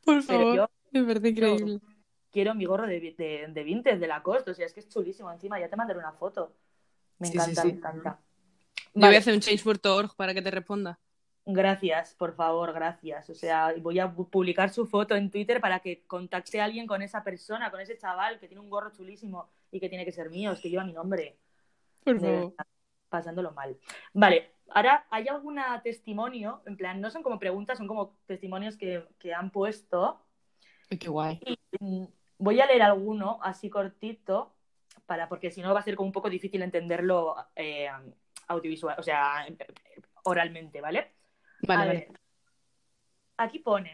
Por favor, yo me parece increíble. quiero mi gorro de, de, de de Lacoste, o sea, es que es chulísimo encima, ya te mandaré una foto. Me Sí, encanta, sí. me encanta. Yo voy Vale. a hacer un change.org para que te responda. Gracias, por favor, gracias. O sea, voy a pu- publicar su foto en Twitter para que contacte a alguien con esa persona, con ese chaval que tiene un gorro chulísimo y que tiene que ser mío, es que lleva mi nombre. Por favor. pasándolo mal. Vale, ahora hay alguna testimonio, en plan, no son como preguntas, son como testimonios que, que han puesto. Ay, Qué guay. Mm, Voy a leer alguno así cortito, para, porque si no va a ser como un poco difícil entenderlo eh, audiovisual, o sea, oralmente, ¿vale? Vale, A vale. ver, aquí pone,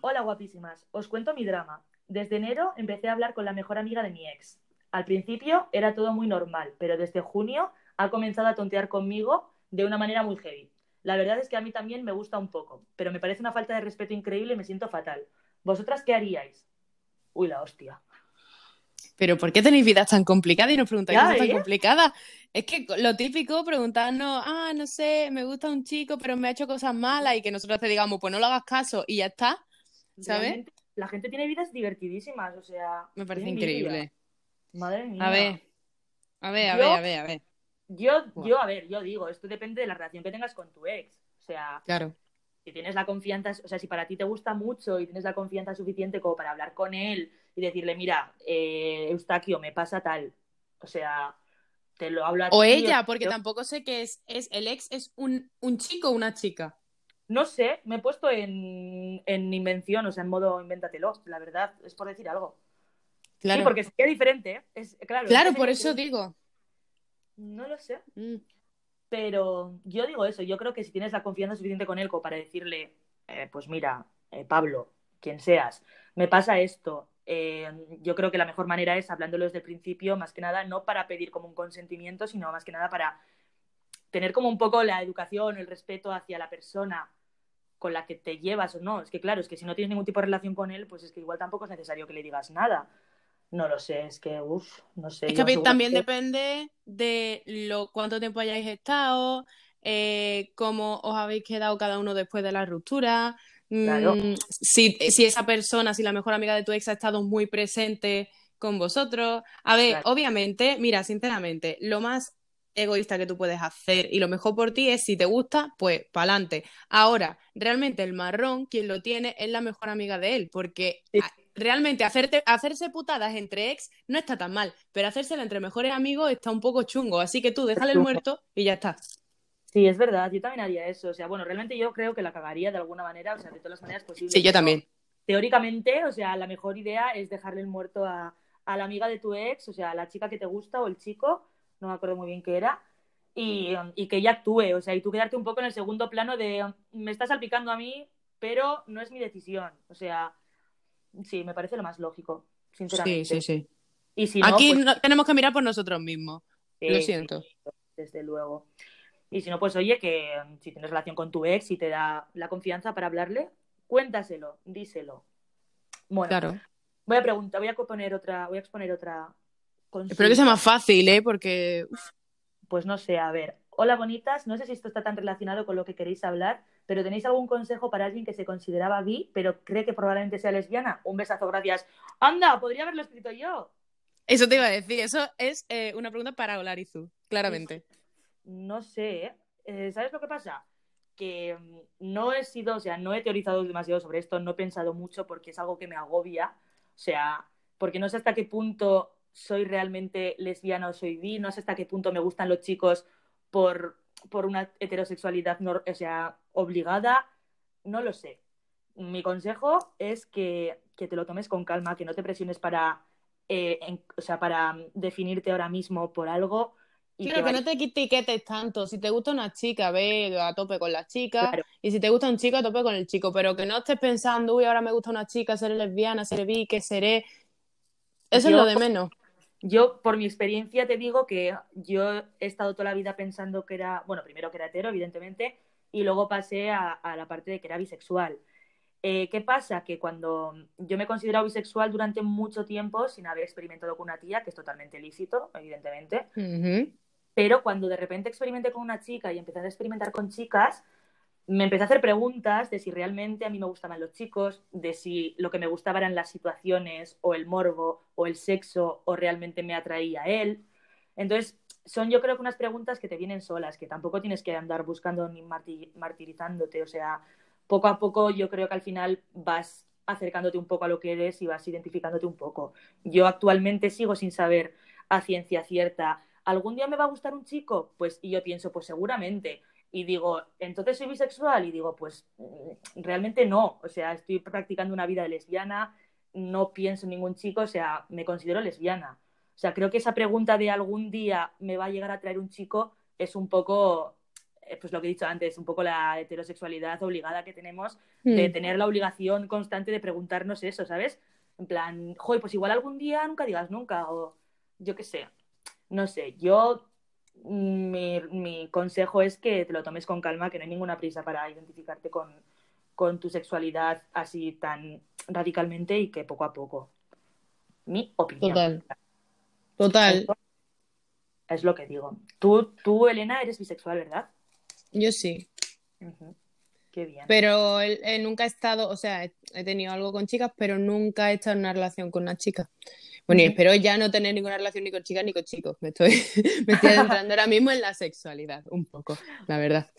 hola guapísimas, os cuento mi drama. Desde enero empecé a hablar con la mejor amiga de mi ex. Al principio era todo muy normal, pero desde junio ha comenzado a tontear conmigo de una manera muy heavy. La verdad es que a mí también me gusta un poco, pero me parece una falta de respeto increíble y me siento fatal. ¿Vosotras qué haríais? Uy, la hostia. Pero ¿por qué tenéis vidas tan complicadas y nos preguntáis cosas tan ¿eh? complicadas? Es que lo típico, preguntarnos, ah, no sé, me gusta un chico, pero me ha hecho cosas malas y que nosotros te digamos, pues no le hagas caso y ya está. ¿Sabes? Realmente, la gente tiene vidas divertidísimas, o sea... Me parece increíble. Madre mía. A ver, a ver, a Yo- ver, a ver, a ver. Yo, yo, a ver, yo digo, esto depende de la relación que tengas con tu ex. O sea, Claro. si tienes la confianza, o sea, si para ti te gusta mucho y tienes la confianza suficiente como para hablar con él y decirle, mira, eh, Eustaquio, me pasa tal. O sea, te lo hablo a O ti, ella, porque yo- tampoco sé que es, es el ex es un, un chico o una chica. No sé, me he puesto en, en invención, o sea, en modo invéntatelo, la verdad, es por decir algo. Claro, Sí, porque sería diferente, ¿eh? Es, claro, claro, es por eso digo. No lo sé. Mm. Pero yo digo eso, yo creo que si tienes la confianza suficiente con él como para decirle, eh, pues mira, eh, Pablo, quien seas, me pasa esto, eh, yo creo que la mejor manera es hablándolo desde el principio, más que nada, no para pedir como un consentimiento, sino más que nada para tener como un poco la educación, el respeto hacia la persona con la que te llevas o no. Es que claro, es que si no tienes ningún tipo de relación con él, pues es que igual tampoco es necesario que le digas nada. No lo sé, es que, uff, no sé. Es que también que- depende de lo cuánto tiempo hayáis estado, eh, cómo os habéis quedado cada uno después de la ruptura, mm, Claro. si, si esa persona, si la mejor amiga de tu ex ha estado muy presente con vosotros. A ver, Claro. obviamente, mira, sinceramente, lo más egoísta que tú puedes hacer y lo mejor por ti es si te gusta, pues para adelante. Ahora, realmente el marrón, quien lo tiene, es la mejor amiga de él, porque Sí. realmente hacerte, hacerse putadas entre ex no está tan mal, pero hacérsela entre mejores amigos está un poco chungo, así que tú déjale el muerto y ya está. Sí, es verdad, yo también haría eso. O sea, bueno, realmente yo creo que la cagaría de alguna manera, o sea, de todas las maneras posibles. Sí, yo también. Teóricamente, o sea, la mejor idea es dejarle el muerto a, a la amiga de tu ex, o sea, a la chica que te gusta o el chico, no me acuerdo muy bien qué era, y, y que ella actúe, o sea, y tú quedarte un poco en el segundo plano de me estás salpicando a mí, pero no es mi decisión. O sea, sí, me parece lo más lógico, sinceramente. Sí, sí, sí. Y si no, Aquí pues, no- tenemos que mirar por nosotros mismos. sí, Lo sí, siento. desde luego. Y si no, pues oye, que mm, si tienes relación con tu ex y te da la confianza para hablarle, cuéntaselo, díselo. Bueno, Claro. voy a preguntar, voy a poner otra, voy a exponer otra Espero que sea consulta. más fácil, ¿eh? Porque. uf, Pues no sé, a ver. Hola bonitas, no sé si esto está tan relacionado con lo que queréis hablar, pero ¿tenéis algún consejo para alguien que se consideraba bi, pero cree que probablemente sea lesbiana? Un besazo, gracias. Anda, podría haberlo escrito yo. Eso te iba a decir. Eso es eh, una pregunta para Olarizu, claramente. No sé, ¿eh? Eh, ¿sabes lo que pasa? Que mm, no he sido, o sea, no he teorizado demasiado sobre esto, no he pensado mucho porque es algo que me agobia, o sea, porque no sé hasta qué punto soy realmente lesbiana o soy bi, no sé hasta qué punto me gustan los chicos por, por una heterosexualidad, no- o sea, obligada, no lo sé. Mi consejo es que, que te lo tomes con calma, que no te presiones para, eh, o sea, para mm, definirte ahora mismo por algo. Y Claro, que no te etiquetes tanto. Si te gusta una chica, ve a tope con la chica. Claro. Y si te gusta un chico, a tope con el chico. Pero que no estés pensando, uy, ahora me gusta una chica, seré lesbiana, seré bi, ¿qué seré? Eso Yo- es lo de menos. Yo, por mi experiencia, te digo que yo he estado toda la vida pensando que era, bueno, primero que era hetero, evidentemente, y luego pasé a, a la parte de que era bisexual. Eh, ¿Qué pasa? Que cuando yo me he considerado bisexual durante mucho tiempo sin haber experimentado con una tía, que es totalmente lícito, evidentemente, Ujú. Pero cuando de repente experimenté con una chica y empecé a experimentar con chicas, me empecé a hacer preguntas de si realmente a mí me gustaban los chicos, de si lo que me gustaba eran las situaciones o el morbo o el sexo o realmente me atraía a él. Entonces, son yo creo que unas preguntas que te vienen solas, que tampoco tienes que andar buscando ni marti- martirizándote. O sea, poco a poco yo creo que al final vas acercándote un poco a lo que eres y vas identificándote un poco. Yo actualmente sigo sin saber a ciencia cierta, ¿algún día me va a gustar un chico? Pues, y yo pienso, pues seguramente. Y digo, ¿entonces soy bisexual? Y digo, pues mm, realmente no. O sea, estoy practicando una vida de lesbiana, no pienso en ningún chico, o sea, me considero lesbiana. O sea, creo que esa pregunta de algún día me va a llegar a traer un chico es un poco, eh, pues lo que he dicho antes, un poco la heterosexualidad obligada que tenemos de Mm. tener la obligación constante de preguntarnos eso, ¿sabes? En plan, joder, pues igual algún día nunca digas nunca, o yo qué sé. No sé, yo mm, mi, mi consejo es que te lo tomes con calma, que no hay ninguna prisa para identificarte con, con tu sexualidad así tan radicalmente y que poco a poco. Mi opinión. Total. Total. Esto es lo que digo. Tú, tú, Elena, eres bisexual, ¿verdad? Yo sí. Qué bien. Pero él- él nunca he estado, o sea, he he tenido algo con chicas, pero nunca he estado en una relación con una chica. Bueno, y espero ya no tener ninguna relación ni con chicas ni con chicos. Me estoy, me estoy adentrando ahora mismo en la sexualidad, un poco, la verdad.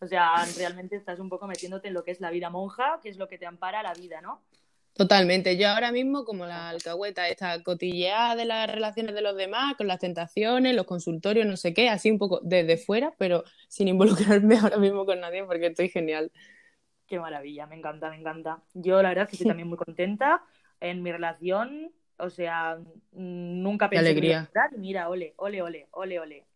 O sea, realmente estás un poco metiéndote en lo que es la vida monja, que es lo que te ampara la vida, ¿no? Totalmente. Yo ahora mismo, como la alcahueta, esta cotilleada de las relaciones de los demás, con las tentaciones, los consultorios, no sé qué, así un poco desde fuera, pero sin involucrarme ahora mismo con nadie porque estoy genial. Qué maravilla, me encanta, me encanta. Yo la verdad es que estoy también muy contenta en mi relación, o sea, mm, nunca pensé que alegría. a gustar y mira, ole, ole, ole, ole, ole.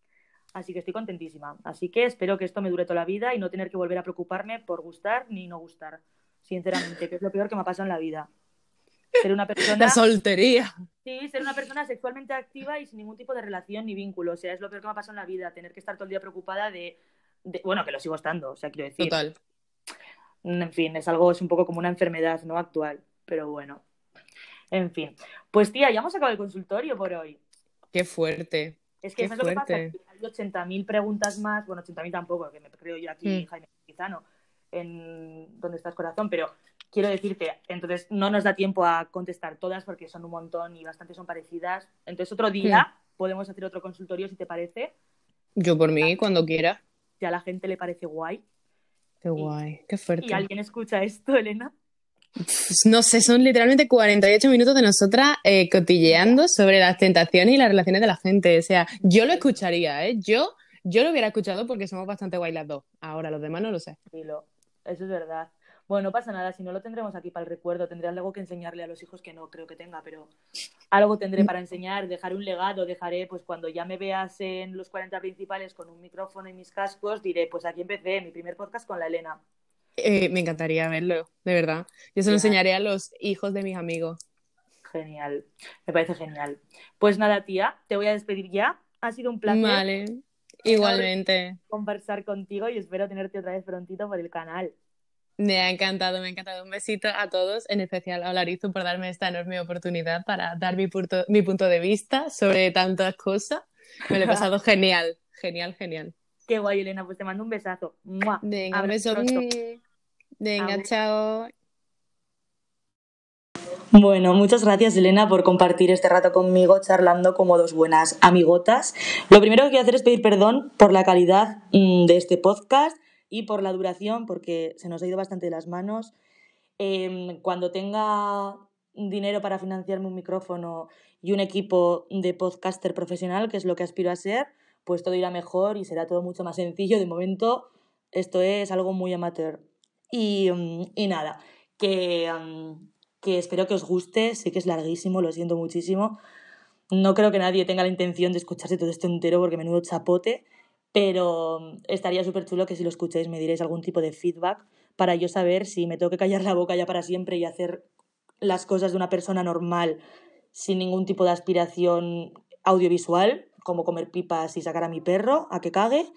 Así que estoy contentísima. Así que espero que esto me dure toda la vida y no tener que volver a preocuparme por gustar ni no gustar, sinceramente, que es lo peor que me ha pasado en la vida. Ser una persona, La soltería. sí, ser una persona sexualmente activa y sin ningún tipo de relación ni vínculo, o sea, es lo peor que me ha pasado en la vida, tener que estar todo el día preocupada de, de- bueno, que lo sigo estando, o sea, quiero decir, Total. en fin, es algo, es un poco como una enfermedad, ¿no? Actual, pero bueno. En fin. Pues tía, ya hemos acabado el consultorio por hoy. Qué fuerte. Es que Qué ¿sabes lo que pasa? Que hay 80.000 preguntas más, bueno, 80.000 tampoco, que me creo yo aquí, Mm. Jaime Quizano, en ¿Dónde estás corazón? Pero quiero decirte, entonces no nos da tiempo a contestar todas porque son un montón y bastante son parecidas. Entonces otro día podemos hacer otro consultorio si te parece, Yo por mí, cuando quiera. si a la gente le parece guay. Qué guay, qué fuerte. Y alguien escucha esto, Elena. Pues no sé, son literalmente 48 minutos de nosotras eh, cotilleando sobre las tentaciones y las relaciones de la gente. O sea, yo lo escucharía, ¿eh? Yo, yo lo hubiera escuchado porque somos bastante guay las dos. Ahora, los demás no lo sé. Dilo. Eso es verdad. Bueno, no pasa nada, si no lo tendremos aquí para el recuerdo, tendré algo que enseñarle a los hijos que no creo que tenga, pero algo tendré para enseñar, dejaré un legado, dejaré, pues cuando ya me veas en los 40 principales con un micrófono y mis cascos, diré, pues aquí empecé mi primer podcast con la Elena. Eh, me encantaría verlo, de verdad. Yo se lo enseñaré a los hijos de mis amigos. Genial, me parece genial. Pues nada, tía, te voy a despedir ya. Ha sido un placer. Vale, igualmente. Conversar contigo y espero tenerte otra vez prontito por el canal. Me ha encantado, me ha encantado. Un besito a todos, en especial a Larizu por darme esta enorme oportunidad para dar mi punto, mi punto de vista sobre tantas cosas. Me lo he pasado genial, genial, genial. Qué guay, Elena, pues te mando un besazo. Venga, un beso. Venga, chao. Bueno, muchas gracias Elena por compartir este rato conmigo charlando como dos buenas amigotas. Lo primero que quiero hacer es pedir perdón por la calidad mm, de este podcast y por la duración porque se nos ha ido bastante de las manos. Em, cuando tenga dinero para financiarme un micrófono y un equipo de podcaster profesional, que es lo que aspiro a ser, pues todo irá mejor y será todo mucho más sencillo. De momento esto es algo muy amateur. Y, mm, y nada, que, mm, que espero que os guste, sé que es larguísimo, lo siento muchísimo. No creo que nadie tenga la intención de escucharse todo esto entero porque menudo chapote, pero mm, estaría súper chulo que si lo escucháis me diréis algún tipo de feedback para yo saber si me tengo que callar la boca ya para siempre y hacer las cosas de una persona normal sin ningún tipo de aspiración audiovisual, como comer pipas y sacar a mi perro a que cague,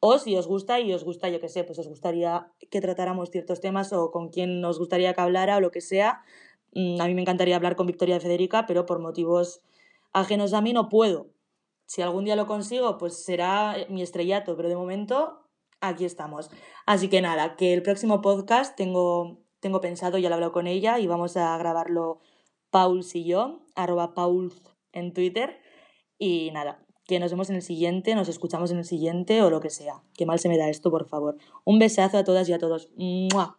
o si os gusta y os gusta, yo qué sé, pues os gustaría que tratáramos ciertos temas o con quien nos gustaría que hablara o lo que sea. Mm, a mí me encantaría hablar con Victoria Federica, pero por motivos ajenos a mí no puedo. Si algún día lo consigo, pues será mi estrellato, pero de momento aquí estamos. Así que nada, que el próximo podcast tengo, tengo pensado, ya lo he hablado con ella y vamos a grabarlo Pauls y yo, arroba Pauls en Twitter. Y nada, que nos vemos en el siguiente, nos escuchamos en el siguiente o lo que sea. Qué mal se me da esto, por favor. Un besazo a todas y a todos. ¡Mua!